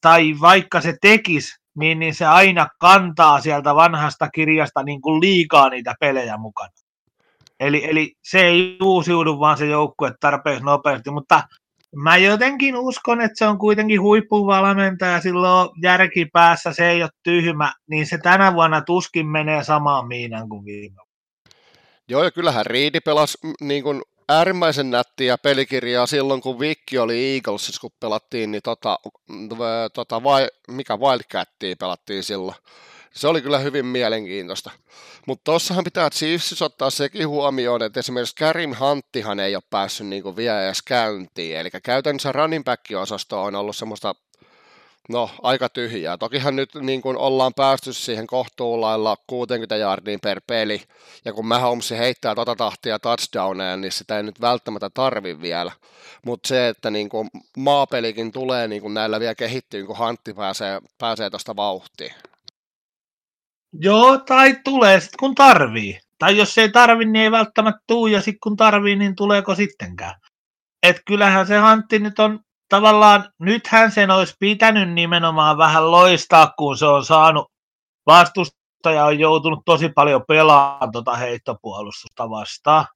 Speaker 2: tai vaikka se tekisi, niin, niin se aina kantaa sieltä vanhasta kirjasta niin kuin liikaa niitä pelejä mukana. Eli, eli se ei uusiudu vaan se joukkue tarpeeksi nopeasti, mutta mä jotenkin uskon, että se on kuitenkin huippuvalmentaja, silloin järki päässä, se ei ole tyhmä, niin se tänä vuonna tuskin menee samaan miinaan kuin viime
Speaker 1: Joo, ja kyllähän Riidi pelasi niin kuin äärimmäisen nättiä pelikirjaa silloin, kun Vikki oli Eaglesissa, kun pelattiin, niin tota, tota, vai, mikä Wildcatia pelattiin silloin. Se oli kyllä hyvin mielenkiintoista. Mutta tuossahan pitää Chiefsissä ottaa sekin huomioon, että esimerkiksi Karim Hanttihan ei ole päässyt niinku vielä edes käyntiin. Eli käytännössä running back-osasto on ollut semmoista No, aika tyhjää. Tokihan nyt niin kuin ollaan päästy siihen kohtuulailla 60 jardiin per peli, ja kun Mahomes heittää tota tahtia touchdowneja, niin sitä ei nyt välttämättä tarvi vielä. Mutta se, että niin kuin maapelikin tulee niin kuin näillä vielä kehittyy, kun Hantti pääsee, pääsee tuosta vauhtiin.
Speaker 2: Joo, tai tulee sitten kun tarvii. Tai jos ei tarvi, niin ei välttämättä tuu, ja sitten kun tarvii, niin tuleeko sittenkään. Et kyllähän se Hantti nyt on tavallaan nythän sen olisi pitänyt nimenomaan vähän loistaa, kun se on saanut vastustaja on joutunut tosi paljon pelaamaan tuota heittopuolustusta vastaan.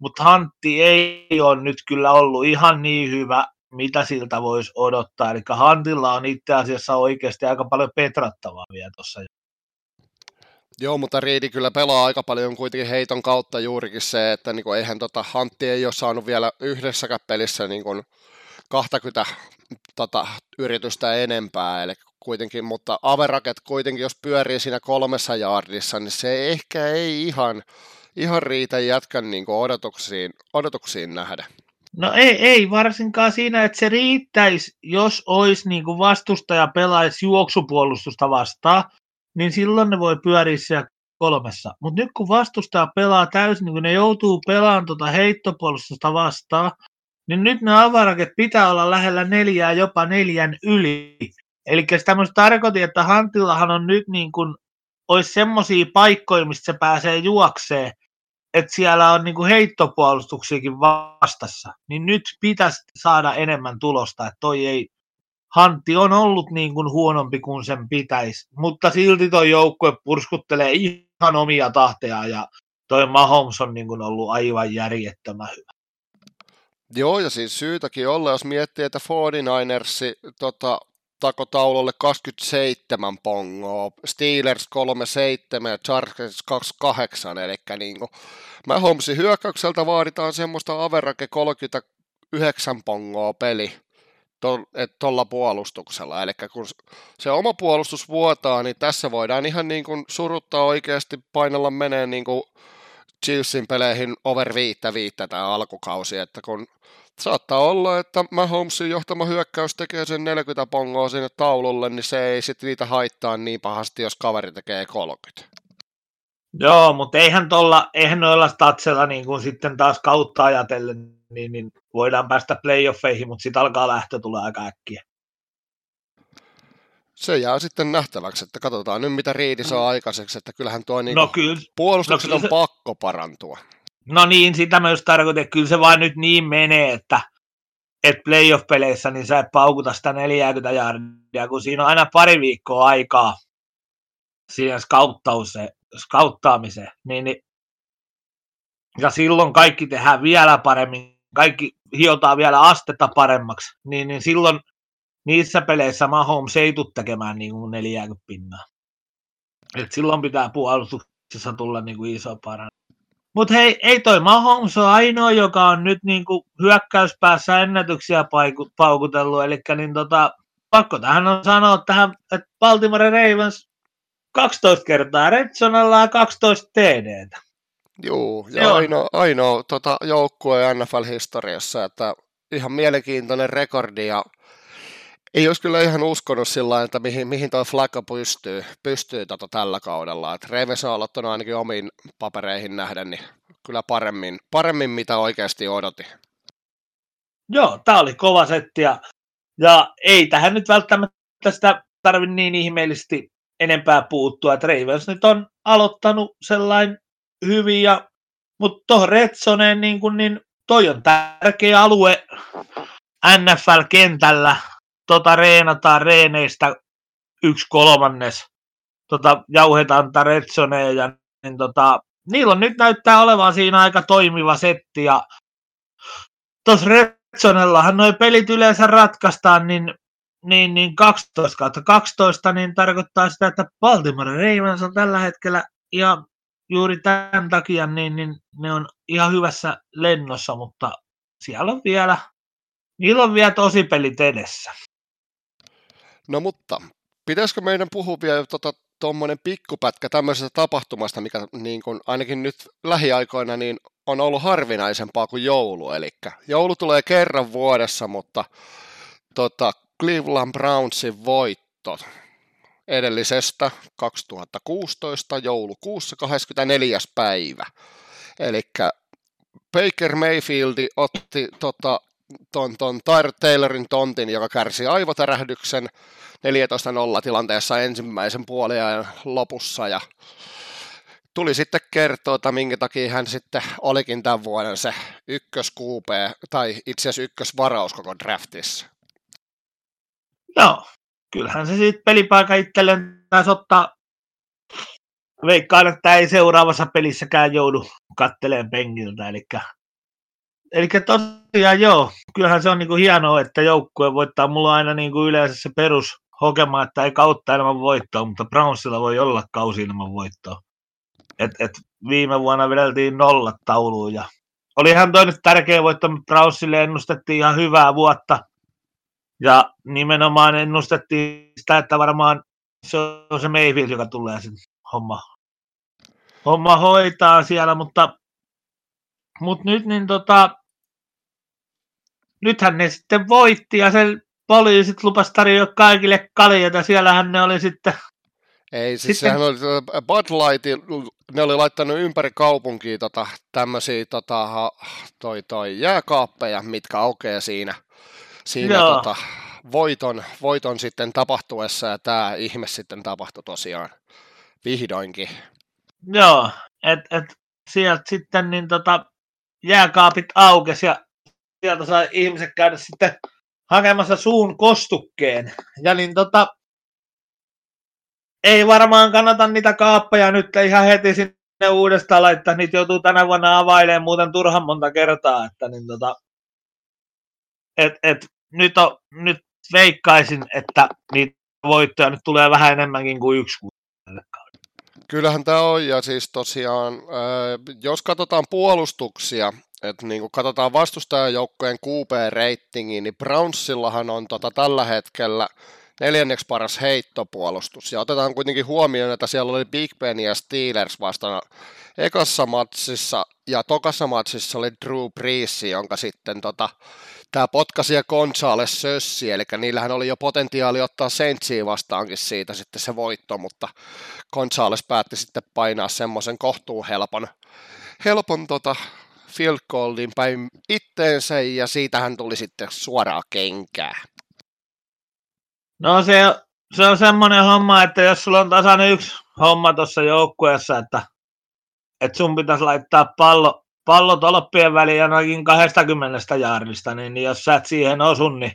Speaker 2: Mutta Hantti ei ole nyt kyllä ollut ihan niin hyvä, mitä siltä voisi odottaa. Eli Hantilla on itse asiassa oikeasti aika paljon petrattavaa vielä tuossa.
Speaker 1: Joo, mutta Riidi kyllä pelaa aika paljon kuitenkin heiton kautta juurikin se, että niin kuin, eihän tota, Hantti ei ole saanut vielä yhdessäkään pelissä niin kuin, 20 tota, yritystä enempää, eli kuitenkin, mutta averaket kuitenkin, jos pyörii siinä kolmessa jaardissa, niin se ehkä ei ihan, ihan riitä jätkän niin odotuksiin, odotuksiin nähdä.
Speaker 2: No ei, ei varsinkaan siinä, että se riittäisi, jos olisi niin kuin vastustaja pelaisi juoksupuolustusta vastaan, niin silloin ne voi pyöriä siellä kolmessa. Mutta nyt kun vastustaja pelaa täysin, niin kun ne joutuu pelaamaan tuota heittopuolustusta vastaan, niin nyt ne avaraket pitää olla lähellä neljää, jopa neljän yli. Eli tämmöistä tarkoitin, että Hantillahan on nyt niin kuin, olisi semmoisia paikkoja, mistä se pääsee juokseen, että siellä on niin kuin heittopuolustuksiakin vastassa. Niin nyt pitäisi saada enemmän tulosta, että toi ei, Hantti on ollut niin kuin huonompi kuin sen pitäisi, mutta silti toi joukkue purskuttelee ihan omia tahteja ja toi Mahomes on niin kuin ollut aivan järjettömän hyvä.
Speaker 1: Joo, ja siis syytäkin olla, jos miettii, että 49ersi tota, takotaululle 27 pongoa, Steelers 37 ja Chargers 28, eli niin kuin, Mahomesin hyökkäykseltä vaaditaan semmoista averake 39 pongoa peli tuolla puolustuksella. Eli kun se oma puolustus vuotaa, niin tässä voidaan ihan niin kuin suruttaa oikeasti painella menee niin kuin Chiefsin peleihin over viittä viittä tämä alkukausi, että kun saattaa olla, että Mahomesin johtama hyökkäys tekee sen 40 pongoa sinne taululle, niin se ei sitten niitä haittaa niin pahasti, jos kaveri tekee 30.
Speaker 2: Joo, mutta eihän, tolla, eihän noilla statsella niin kuin sitten taas kautta ajatellen, niin, niin voidaan päästä playoffeihin, mutta sitten alkaa lähtö tulee aika äkkiä
Speaker 1: se jää sitten nähtäväksi, että katsotaan nyt mitä Riidi saa mm. aikaiseksi, että kyllähän tuo niin
Speaker 2: no kyllä,
Speaker 1: puolustukset no kyllä on se, pakko parantua.
Speaker 2: No niin, sitä mä just tarkoitin, että kyllä se vaan nyt niin menee, että, että playoff-peleissä niin sä et paukuta sitä 40 jardia, kun siinä on aina pari viikkoa aikaa siihen skauttaamiseen, niin, niin, ja silloin kaikki tehdään vielä paremmin, kaikki hiotaan vielä astetta paremmaksi, niin, niin silloin niissä peleissä Mahomes ei tule tekemään niin kuin 40 pinnaa. Et silloin pitää puolustuksessa tulla niin kuin iso parannus. Mutta hei, ei toi Mahomes ole ainoa, joka on nyt niin kuin hyökkäyspäässä ennätyksiä paukutellut. Eli niin tota, pakko tähän on sanoa tähän, että Baltimore Ravens 12 kertaa Redsonella ja 12 TDtä.
Speaker 1: Joo, ja ainoa, ainoa tota, joukkue NFL-historiassa, että ihan mielenkiintoinen rekordi ja ei olisi kyllä ihan uskonut sillä että mihin, mihin tuo Flacco pystyy, pystyy tota tällä kaudella. Että Ravens on aloittanut ainakin omiin papereihin nähden, niin kyllä paremmin, paremmin mitä oikeasti odotin.
Speaker 2: Joo, tämä oli kova setti ja, ja ei tähän nyt välttämättä sitä tarvitse niin ihmeellisesti enempää puuttua, että Ravens nyt on aloittanut sellainen hyvin, ja, mutta tuohon Retsoneen niin, kun, niin toi on tärkeä alue NFL-kentällä, tota, reenataan reeneistä yksi kolmannes, tota, jauhetaan tätä Redsoneen ja niin, tota, niillä on nyt näyttää olevan siinä aika toimiva setti ja tuossa Redsonellahan noin pelit yleensä ratkaistaan, niin, niin, niin 12 kautta 12, niin tarkoittaa sitä, että Baltimore Ravens on tällä hetkellä ja juuri tämän takia niin, niin ne on ihan hyvässä lennossa, mutta siellä on vielä, niillä on vielä tosi pelit edessä.
Speaker 1: No mutta, pitäisikö meidän puhua vielä tuota, tuommoinen pikkupätkä tämmöisestä tapahtumasta, mikä niin kuin, ainakin nyt lähiaikoina niin on ollut harvinaisempaa kuin joulu. Eli joulu tulee kerran vuodessa, mutta tota, Cleveland Brownsin voitto edellisestä 2016 joulukuussa 24. päivä. Eli Baker Mayfield otti tota, ton, ton Tyler Taylorin tontin, joka kärsi aivotärähdyksen 14-0 tilanteessa ensimmäisen puoliajan lopussa ja tuli sitten kertoa, että minkä takia hän sitten olikin tämän vuoden se ykköskuupee, tai itse asiassa ykkösvaraus koko draftissa.
Speaker 2: Joo, kyllähän se sitten pelipaikan itselleen taisi ottaa. Veikkaan, että ei seuraavassa pelissäkään joudu katteleen penkiltä. Eli, eli tosiaan joo, kyllähän se on niinku hienoa, että joukkue voittaa. Mulla on aina niinku yleensä se perus hokema, että ei kautta ilman voittoa, mutta Brownsilla voi olla kausi ilman voittoa. Et, et viime vuonna vedeltiin nollat tauluun ja olihan toi nyt tärkeä voitto, mutta Brownsille ennustettiin ihan hyvää vuotta – ja nimenomaan ennustettiin sitä, että varmaan se on se Mayfield, joka tulee sen homma, homma hoitaa siellä, mutta, mutta nyt niin tota, nythän ne sitten voitti ja sen poliisit lupas tarjoa kaikille kaljata. Siellähän ne oli sitten
Speaker 1: ei, siis Sitten... sehän oli Bud Light, ne oli laittanut ympäri kaupunkia tota, tämmöisiä tota, toi, toi jääkaappeja, mitkä aukeaa siinä siinä tota, voiton, voiton sitten tapahtuessa ja tämä ihme sitten tapahtui tosiaan vihdoinkin.
Speaker 2: Joo, että et sieltä sitten niin tota, jääkaapit aukesi ja sieltä sai ihmiset käydä sitten hakemassa suun kostukkeen. Ja niin tota, ei varmaan kannata niitä kaappeja nyt ihan heti sinne uudestaan laittaa. Niitä joutuu tänä vuonna availemaan muuten turhan monta kertaa. Että niin tota, et, et, nyt, on, nyt veikkaisin, että niitä voittoja nyt tulee vähän enemmänkin kuin yksi
Speaker 1: Kyllähän tämä on, ja siis tosiaan, jos katsotaan puolustuksia, että niin kun katsotaan vastustajajoukkojen QP-reitingiä, niin Brownsillahan on tota tällä hetkellä neljänneksi paras heittopuolustus. Ja otetaan kuitenkin huomioon, että siellä oli Big Ben ja Steelers vastana ekassa matsissa, ja tokassa matsissa oli Drew Brees, jonka sitten tota, tämä potkasi ja Gonzales sössi, eli niillähän oli jo potentiaali ottaa Sentsiä vastaankin siitä sitten se voitto, mutta Gonzales päätti sitten painaa semmoisen kohtuuhelpon helpon tota, field goalin päin itteensä, ja siitähän tuli sitten suoraa kenkää.
Speaker 2: No se, se on semmoinen homma, että jos sulla on tasainen yksi homma tuossa joukkueessa, että, että sun pitäisi laittaa pallo pallo tolppien väliin ainakin 20 jaarista, niin, niin jos sä et siihen osu, niin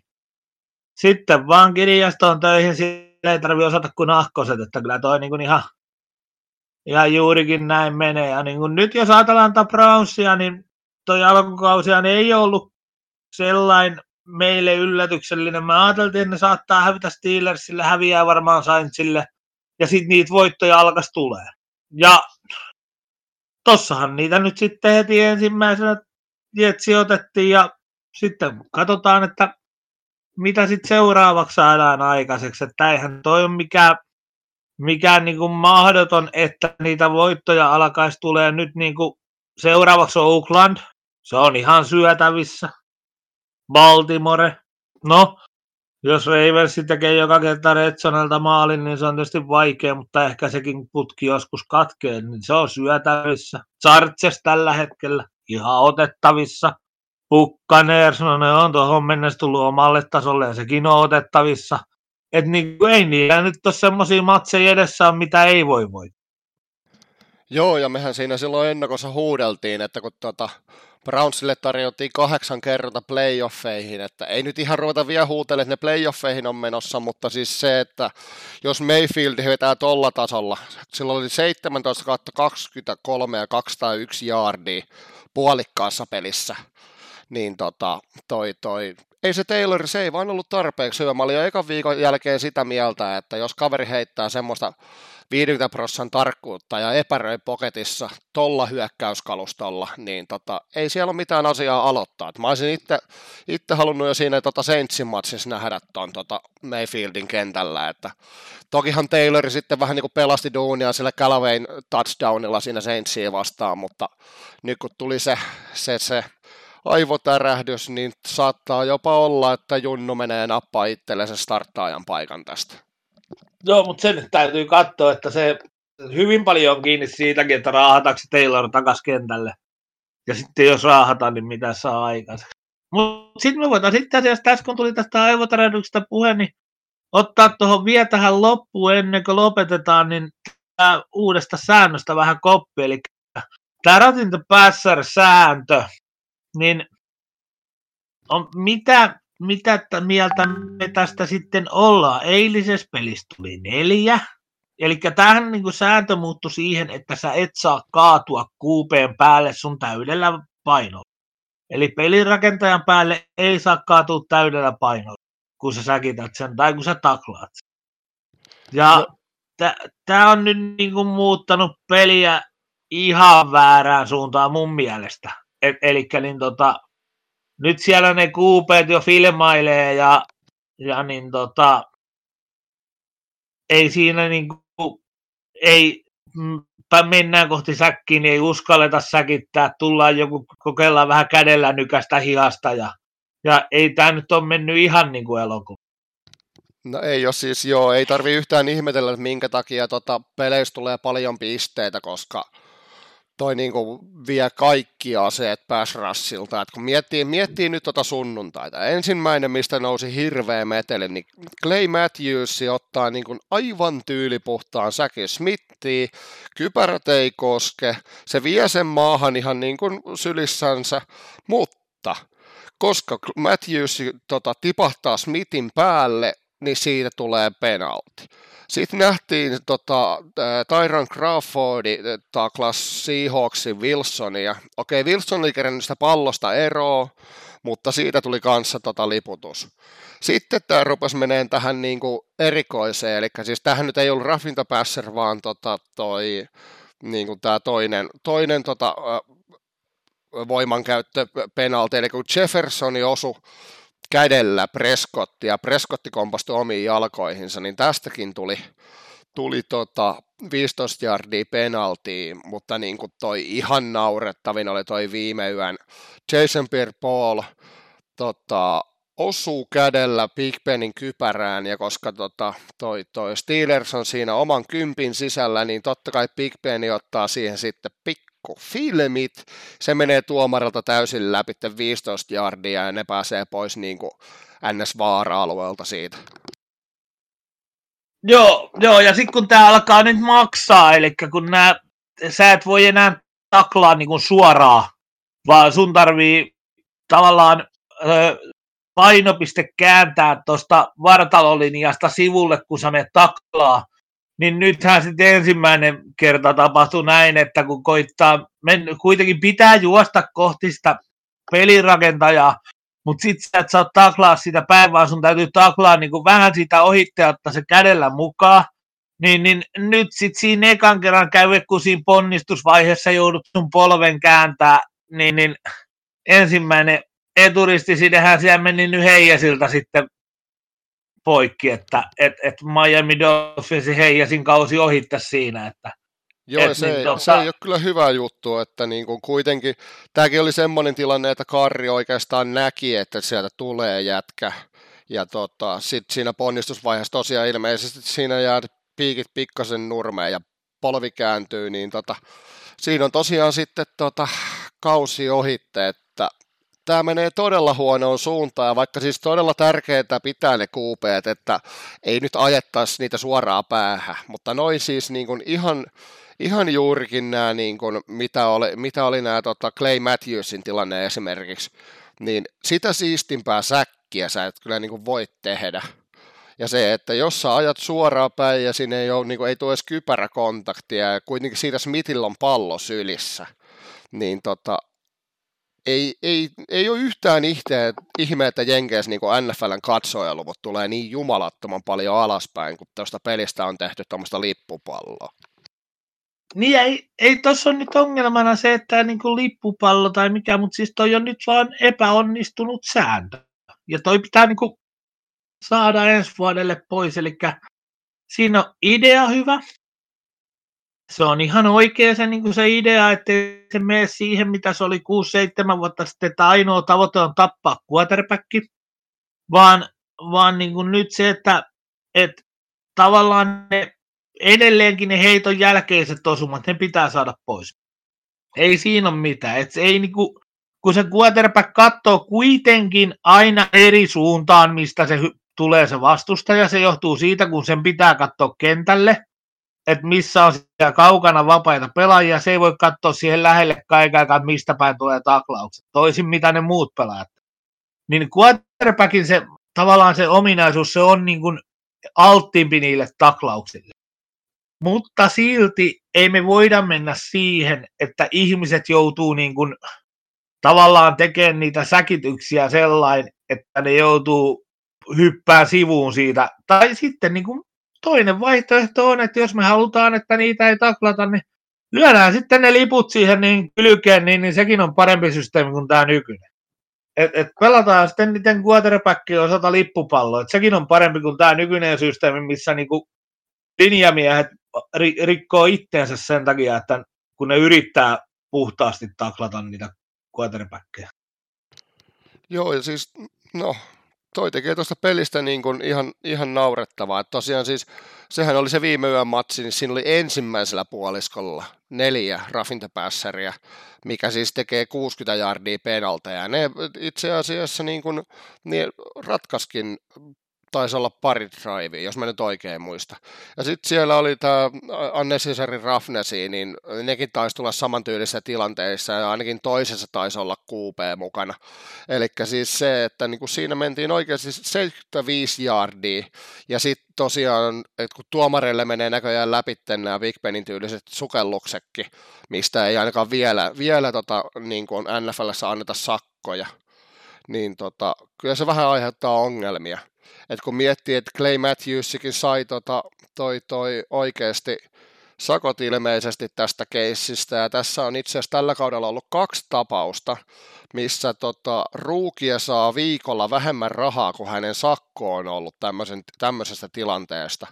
Speaker 2: sitten vaan kirjastoon töihin, sillä ei tarvitse osata kuin ahkoset, että kyllä toi niin kuin ihan, ihan juurikin näin menee. Ja niin kuin nyt jos ajatellaan Brownsia, niin toi alkukausia niin ei ollut sellainen meille yllätyksellinen. Mä ajateltiin, että ne saattaa hävitä Steelersille, häviää varmaan Saintsille, ja sitten niitä voittoja alkas tulee. Ja tossahan niitä nyt sitten heti ensimmäisenä jetsi otettiin ja sitten katsotaan, että mitä sitten seuraavaksi saadaan aikaiseksi. Että eihän toi ole mikään, mikään niin kuin mahdoton, että niitä voittoja alkaisi tulee nyt niin kuin seuraavaksi on Oakland. Se on ihan syötävissä. Baltimore. No, jos Ravens tekee joka kerta Retsonelta maalin, niin se on tietysti vaikea, mutta ehkä sekin putki joskus katkee, niin se on syötävissä. Chargers tällä hetkellä ihan otettavissa. Pukkaneers, no ne on tuohon mennessä tullut omalle tasolle ja sekin on otettavissa. Et niin, ei niillä nyt ole semmoisia matseja edessä, mitä ei voi voittaa.
Speaker 1: Joo, ja mehän siinä silloin ennakossa huudeltiin, että kun tuota, Brownsille tarjottiin kahdeksan kertaa playoffeihin, että ei nyt ihan ruveta vielä huutelemaan, että ne playoffeihin on menossa, mutta siis se, että jos Mayfield vetää tolla tasolla, silloin oli 17 23 ja 201 yardia puolikkaassa pelissä, niin tota, toi, toi, ei se Taylor, se ei vaan ollut tarpeeksi hyvä. Mä olin jo ekan viikon jälkeen sitä mieltä, että jos kaveri heittää semmoista 50 prosentin tarkkuutta ja epäröi poketissa tolla hyökkäyskalustolla, niin tota, ei siellä ole mitään asiaa aloittaa. Et mä olisin itse, halunnut jo siinä tota Saintsin matsissa nähdä tuon tota Mayfieldin kentällä, että tokihan Taylor sitten vähän niin kuin pelasti duunia sillä Calawayn touchdownilla siinä Saintsiin vastaan, mutta nyt kun tuli se, se, se aivotärähdys, niin saattaa jopa olla, että Junnu menee nappaa sen starttaajan paikan tästä.
Speaker 2: Joo, mutta sen täytyy katsoa, että se hyvin paljon on kiinni siitäkin, että raahataanko Taylor takas kentälle. Ja sitten jos raahataan, niin mitä saa aikaiseksi. Mutta sitten me voitaisiin itse asiassa tässä, kun tuli tästä aivotärähdyksestä puhe, niin ottaa tuohon vielä tähän loppuun ennen kuin lopetetaan, niin uudesta säännöstä vähän koppi. Eli tämä Ratin the Passer-sääntö, niin on, mitä, mitä mieltä me tästä sitten ollaan? Eilisessä pelissä tuli neljä. Eli tämähän niin kuin sääntö muuttui siihen, että sä et saa kaatua kuupeen päälle sun täydellä painolla. Eli pelirakentajan päälle ei saa kaatua täydellä painolla, kun sä säkität sen tai kun sä taklaat sen. Ja no. tämä on nyt niin kuin muuttanut peliä ihan väärään suuntaan mun mielestä. E- eli niin tota, nyt siellä ne kuupeet jo filmailee ja, ja niin tota, ei siinä niin kuin, ei, mm, mennään kohti säkkiin, niin ei uskalleta säkittää, tullaan joku, kokeillaan vähän kädellä nykästä hihasta ja, ja ei tämä nyt ole mennyt ihan niin kuin elokuva.
Speaker 1: No ei ole siis, joo, ei tarvi yhtään ihmetellä, että minkä takia tota, peleissä tulee paljon pisteitä, koska toi niinku vie kaikki aseet pass russilta. Et kun miettii, miettii nyt tota sunnuntaita, ensimmäinen, mistä nousi hirveä meteli, niin Clay Matthews ottaa niinku aivan tyylipuhtaan säkin Smithiin, kypärät ei koske, se vie sen maahan ihan niin kuin sylissänsä, mutta koska Matthews tota, tipahtaa Smithin päälle, niin siitä tulee penalti. Sitten nähtiin tota, Tyron Crawfordi taklas Seahawksin Wilsonia. Okei, Wilson oli kerännyt sitä pallosta eroa, mutta siitä tuli kanssa tota liputus. Sitten tämä rupesi meneen tähän niinku erikoiseen, eli siis tähän nyt ei ollut raffinta passer, vaan tota toi, niinku tämä toinen, toinen tota, voimankäyttö penalti, eli kun Jeffersoni osui kädellä Prescotti ja Prescotti kompastui omiin jalkoihinsa, niin tästäkin tuli, tuli tota 15 jardia penaltiin, mutta niin kuin toi ihan naurettavin oli toi viime yön. Jason Pierre-Paul tota, osuu kädellä Big Benin kypärään, ja koska tota, toi, toi Steelers on siinä oman kympin sisällä, niin totta kai Big Ben ottaa siihen sitten pik filmit, se menee tuomarilta täysin läpi 15 jardia ja ne pääsee pois niin NS-vaara-alueelta siitä.
Speaker 2: Joo, joo ja sitten kun tämä alkaa nyt maksaa, eli kun nää, sä et voi enää taklaa niin kuin suoraan, vaan sun tarvii tavallaan ö, painopiste kääntää tuosta vartalolinjasta sivulle, kun sä menet taklaa, niin nythän sitten ensimmäinen kerta tapahtui näin, että kun koittaa, men, kuitenkin pitää juosta kohti sitä pelirakentajaa, mutta sitten sä et saa taklaa sitä päin, vaan sun täytyy taklaa niin kuin vähän sitä ohitte, ottaa se kädellä mukaan, niin, niin nyt sitten siinä ekan kerran käy, kun siinä ponnistusvaiheessa joudut sun polven kääntää, niin, niin ensimmäinen eturisti, sidehän siellä meni nyt heijasilta sitten poikki, että et, et Miami Dolphinsin heijasin kausi ohittaisi siinä, että
Speaker 1: Joo, et, se, niin, tota... se ei ole kyllä hyvä juttu, että niin kuin kuitenkin, tämäkin oli semmoinen tilanne, että Karri oikeastaan näki, että sieltä tulee jätkä, ja tota, sitten siinä ponnistusvaiheessa tosiaan ilmeisesti siinä jää piikit pikkasen nurmeen ja polvi kääntyy, niin tota, siinä on tosiaan sitten tota, kausi ohitte, että tämä menee todella huonoon suuntaan, ja vaikka siis todella tärkeää pitää ne kuupeet, että ei nyt ajettaisi niitä suoraan päähän, mutta noin siis niin kuin ihan, ihan juurikin nämä, niin kuin, mitä, oli, mitä oli nämä tota Clay Matthewsin tilanne esimerkiksi, niin sitä siistimpää säkkiä sä et kyllä niin kuin voi tehdä. Ja se, että jos sä ajat suoraan päin ja sinne ei, ole, niin kuin, ei tule edes kypäräkontaktia ja kuitenkin siitä Smithillä on pallo sylissä, niin tota, ei, ei, ei ole yhtään ihte, ihme, että Jenkeissä niin NFLn katsojaluvut tulee niin jumalattoman paljon alaspäin, kun tuosta pelistä on tehty tuommoista lippupalloa.
Speaker 2: Niin ei, ei tuossa ole nyt ongelmana se, että niin kuin lippupallo tai mikä, mutta siis toi on nyt vaan epäonnistunut sääntö. Ja toi pitää niin kuin saada ensi vuodelle pois, eli siinä on idea hyvä. Se on ihan oikea se, niin kuin se idea, että se mene siihen, mitä se oli 6-7 vuotta sitten, että ainoa tavoite on tappaa quarterback, vaan, vaan niin kuin nyt se, että, että tavallaan ne edelleenkin ne heiton jälkeiset osumat, ne pitää saada pois. Ei siinä ole mitään. Et se ei niinku, kun se quarterback katsoo kuitenkin aina eri suuntaan, mistä se tulee se vastustaja, se johtuu siitä, kun sen pitää katsoa kentälle, että missä on siellä kaukana vapaita pelaajia, se ei voi katsoa siihen lähelle kaiken mistä päin tulee taklaukset, toisin mitä ne muut pelaajat. Niin quarterbackin se, tavallaan se ominaisuus, se on niin kuin alttiimpi niille taklauksille. Mutta silti ei me voida mennä siihen, että ihmiset joutuu niin kuin tavallaan tekemään niitä säkityksiä sellainen, että ne joutuu hyppää sivuun siitä. Tai sitten niin kuin toinen vaihtoehto on, että jos me halutaan, että niitä ei taklata, niin lyödään sitten ne liput siihen niin kylkeen, niin, niin sekin on parempi systeemi kuin tämä nykyinen. Et, et pelataan sitten niiden quarterbackin osata lippupalloa. Et sekin on parempi kuin tämä nykyinen systeemi, missä niinku linjamiehet rikkoo itteensä sen takia, että kun ne yrittää puhtaasti taklata niitä quarterbackeja.
Speaker 1: Joo, ja siis, no, toi tekee tuosta pelistä niin kuin ihan, ihan naurettavaa. Että tosiaan siis, sehän oli se viime yön matsi, niin siinä oli ensimmäisellä puoliskolla neljä rafintapässäriä, mikä siis tekee 60 jardia penalteja. Ne itse asiassa niin kuin, niin ratkaskin taisi olla pari drivea, jos mä nyt oikein muista. Ja sitten siellä oli tämä Unnecessary Roughness, niin nekin taisi tulla samantyylisissä tilanteissa, ja ainakin toisessa taisi olla QP mukana. Eli siis se, että niin kuin siinä mentiin oikeasti 75 yardia, ja sitten tosiaan, että kun tuomareille menee näköjään läpi nämä Big Benin tyyliset sukelluksetkin, mistä ei ainakaan vielä, vielä tota, niin kuin NFLssä anneta sakkoja, niin tota, kyllä se vähän aiheuttaa ongelmia. Et kun miettii, että Clay Matthewsikin sai tota, toi, toi oikeasti sakot ilmeisesti tästä keissistä, ja tässä on itse asiassa tällä kaudella ollut kaksi tapausta, missä tota, ruukia saa viikolla vähemmän rahaa kuin hänen sakko on ollut tämmöisestä tilanteesta.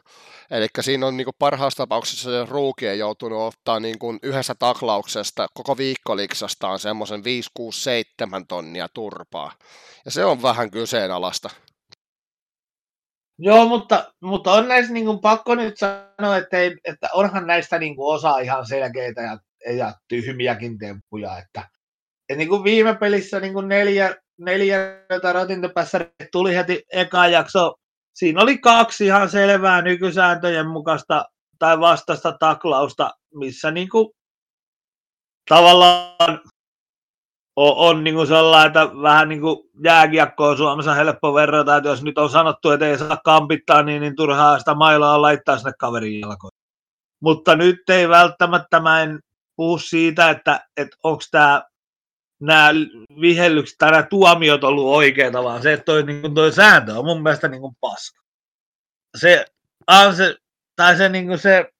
Speaker 1: Eli siinä on niin kuin parhaassa tapauksessa se ruuki ei joutunut ottaa niin kuin yhdessä taklauksesta koko viikkoliksastaan semmoisen 5, 6, 7 tonnia turpaa. Ja se on vähän kyseenalaista.
Speaker 2: Joo, mutta, mutta on näissä niin kuin pakko nyt sanoa, että, ei, että onhan näistä niin kuin osa ihan selkeitä ja, ja tyhmiäkin temppuja. Että, ja niin kuin viime pelissä niin kuin neljä, neljä ratintopäässä tuli heti eka jakso. Siinä oli kaksi ihan selvää nykysääntöjen mukaista tai vastasta taklausta, missä niin kuin tavallaan on, on niin kuin sellainen, että vähän niin kuin jääkiekkoa Suomessa helppo verrata, että jos nyt on sanottu, että ei saa kampittaa, niin, niin turhaa sitä mailaa laittaa sinne kaverin jalkoihin. Mutta nyt ei välttämättä, mä en puhu siitä, että, että onko tämä nämä vihellykset tai nämä tuomiot ollut oikeita, vaan se, että toi, niin kuin toi sääntö on mun mielestä niin kuin paska. Se, on se, tai se, niin kuin se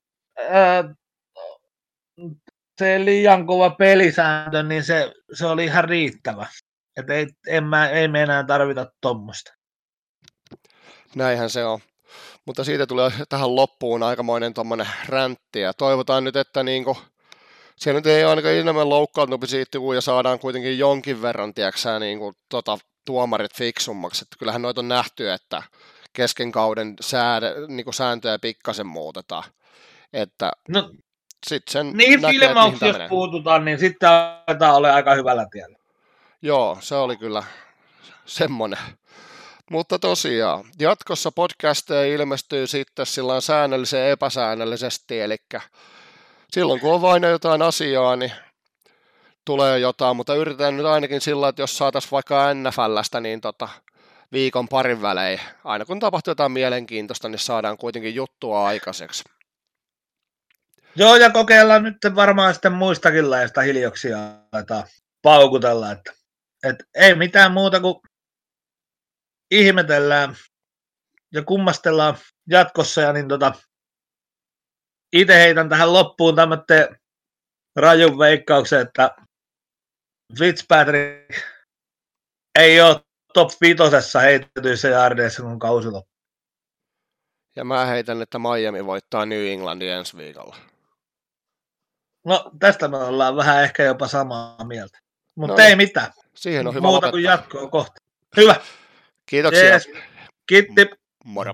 Speaker 2: ää, se liian kova pelisääntö, niin se, se oli ihan riittävä. Et ei, en mä, ei me enää tarvita tuommoista.
Speaker 1: Näinhän se on. Mutta siitä tulee tähän loppuun aikamoinen tuommoinen räntti, ja toivotaan nyt, että niinku, siellä nyt ei ainakaan enemmän loukkaantumisia ja saadaan kuitenkin jonkin verran, tiedätkö niinku, tota, tuomarit fiksummaksi. Että kyllähän noita on nähty, että kesken kauden säädä, niinku sääntöjä pikkasen muutetaan. Että
Speaker 2: no,
Speaker 1: sitten sen
Speaker 2: niin filmauksessa, jos menee. puututaan, niin sitten aletaan olla aika hyvällä tiellä.
Speaker 1: Joo, se oli kyllä semmoinen. Mutta tosiaan, jatkossa podcasteja ilmestyy sitten sillä säännöllisen epäsäännöllisesti, eli silloin kun on vain jotain asiaa, niin tulee jotain, mutta yritetään nyt ainakin sillä, että jos saataisiin vaikka NFLstä, niin tota, viikon parin välein, aina kun tapahtuu jotain mielenkiintoista, niin saadaan kuitenkin juttua aikaiseksi.
Speaker 2: Joo, ja kokeillaan nyt varmaan sitten muistakin laista hiljoksia aletaan paukutella, että Et ei mitään muuta kuin ihmetellään ja kummastellaan jatkossa. Ja niin tota, itse heitän tähän loppuun tämmöinen rajun veikkauksen, että Fitzpatrick ei ole top vitosessa heitetyissä jardeissa, kun kausi loppuu.
Speaker 1: Ja mä heitän, että Miami voittaa New Englandin ensi viikolla.
Speaker 2: No, tästä me ollaan vähän ehkä jopa samaa mieltä. Mutta no, ei mitään.
Speaker 1: Siihen on hyvä
Speaker 2: Muuta
Speaker 1: lopettaa.
Speaker 2: kuin jatkoa kohta. Hyvä.
Speaker 1: Kiitoksia.
Speaker 2: Jees. Kiitti.
Speaker 1: Moro.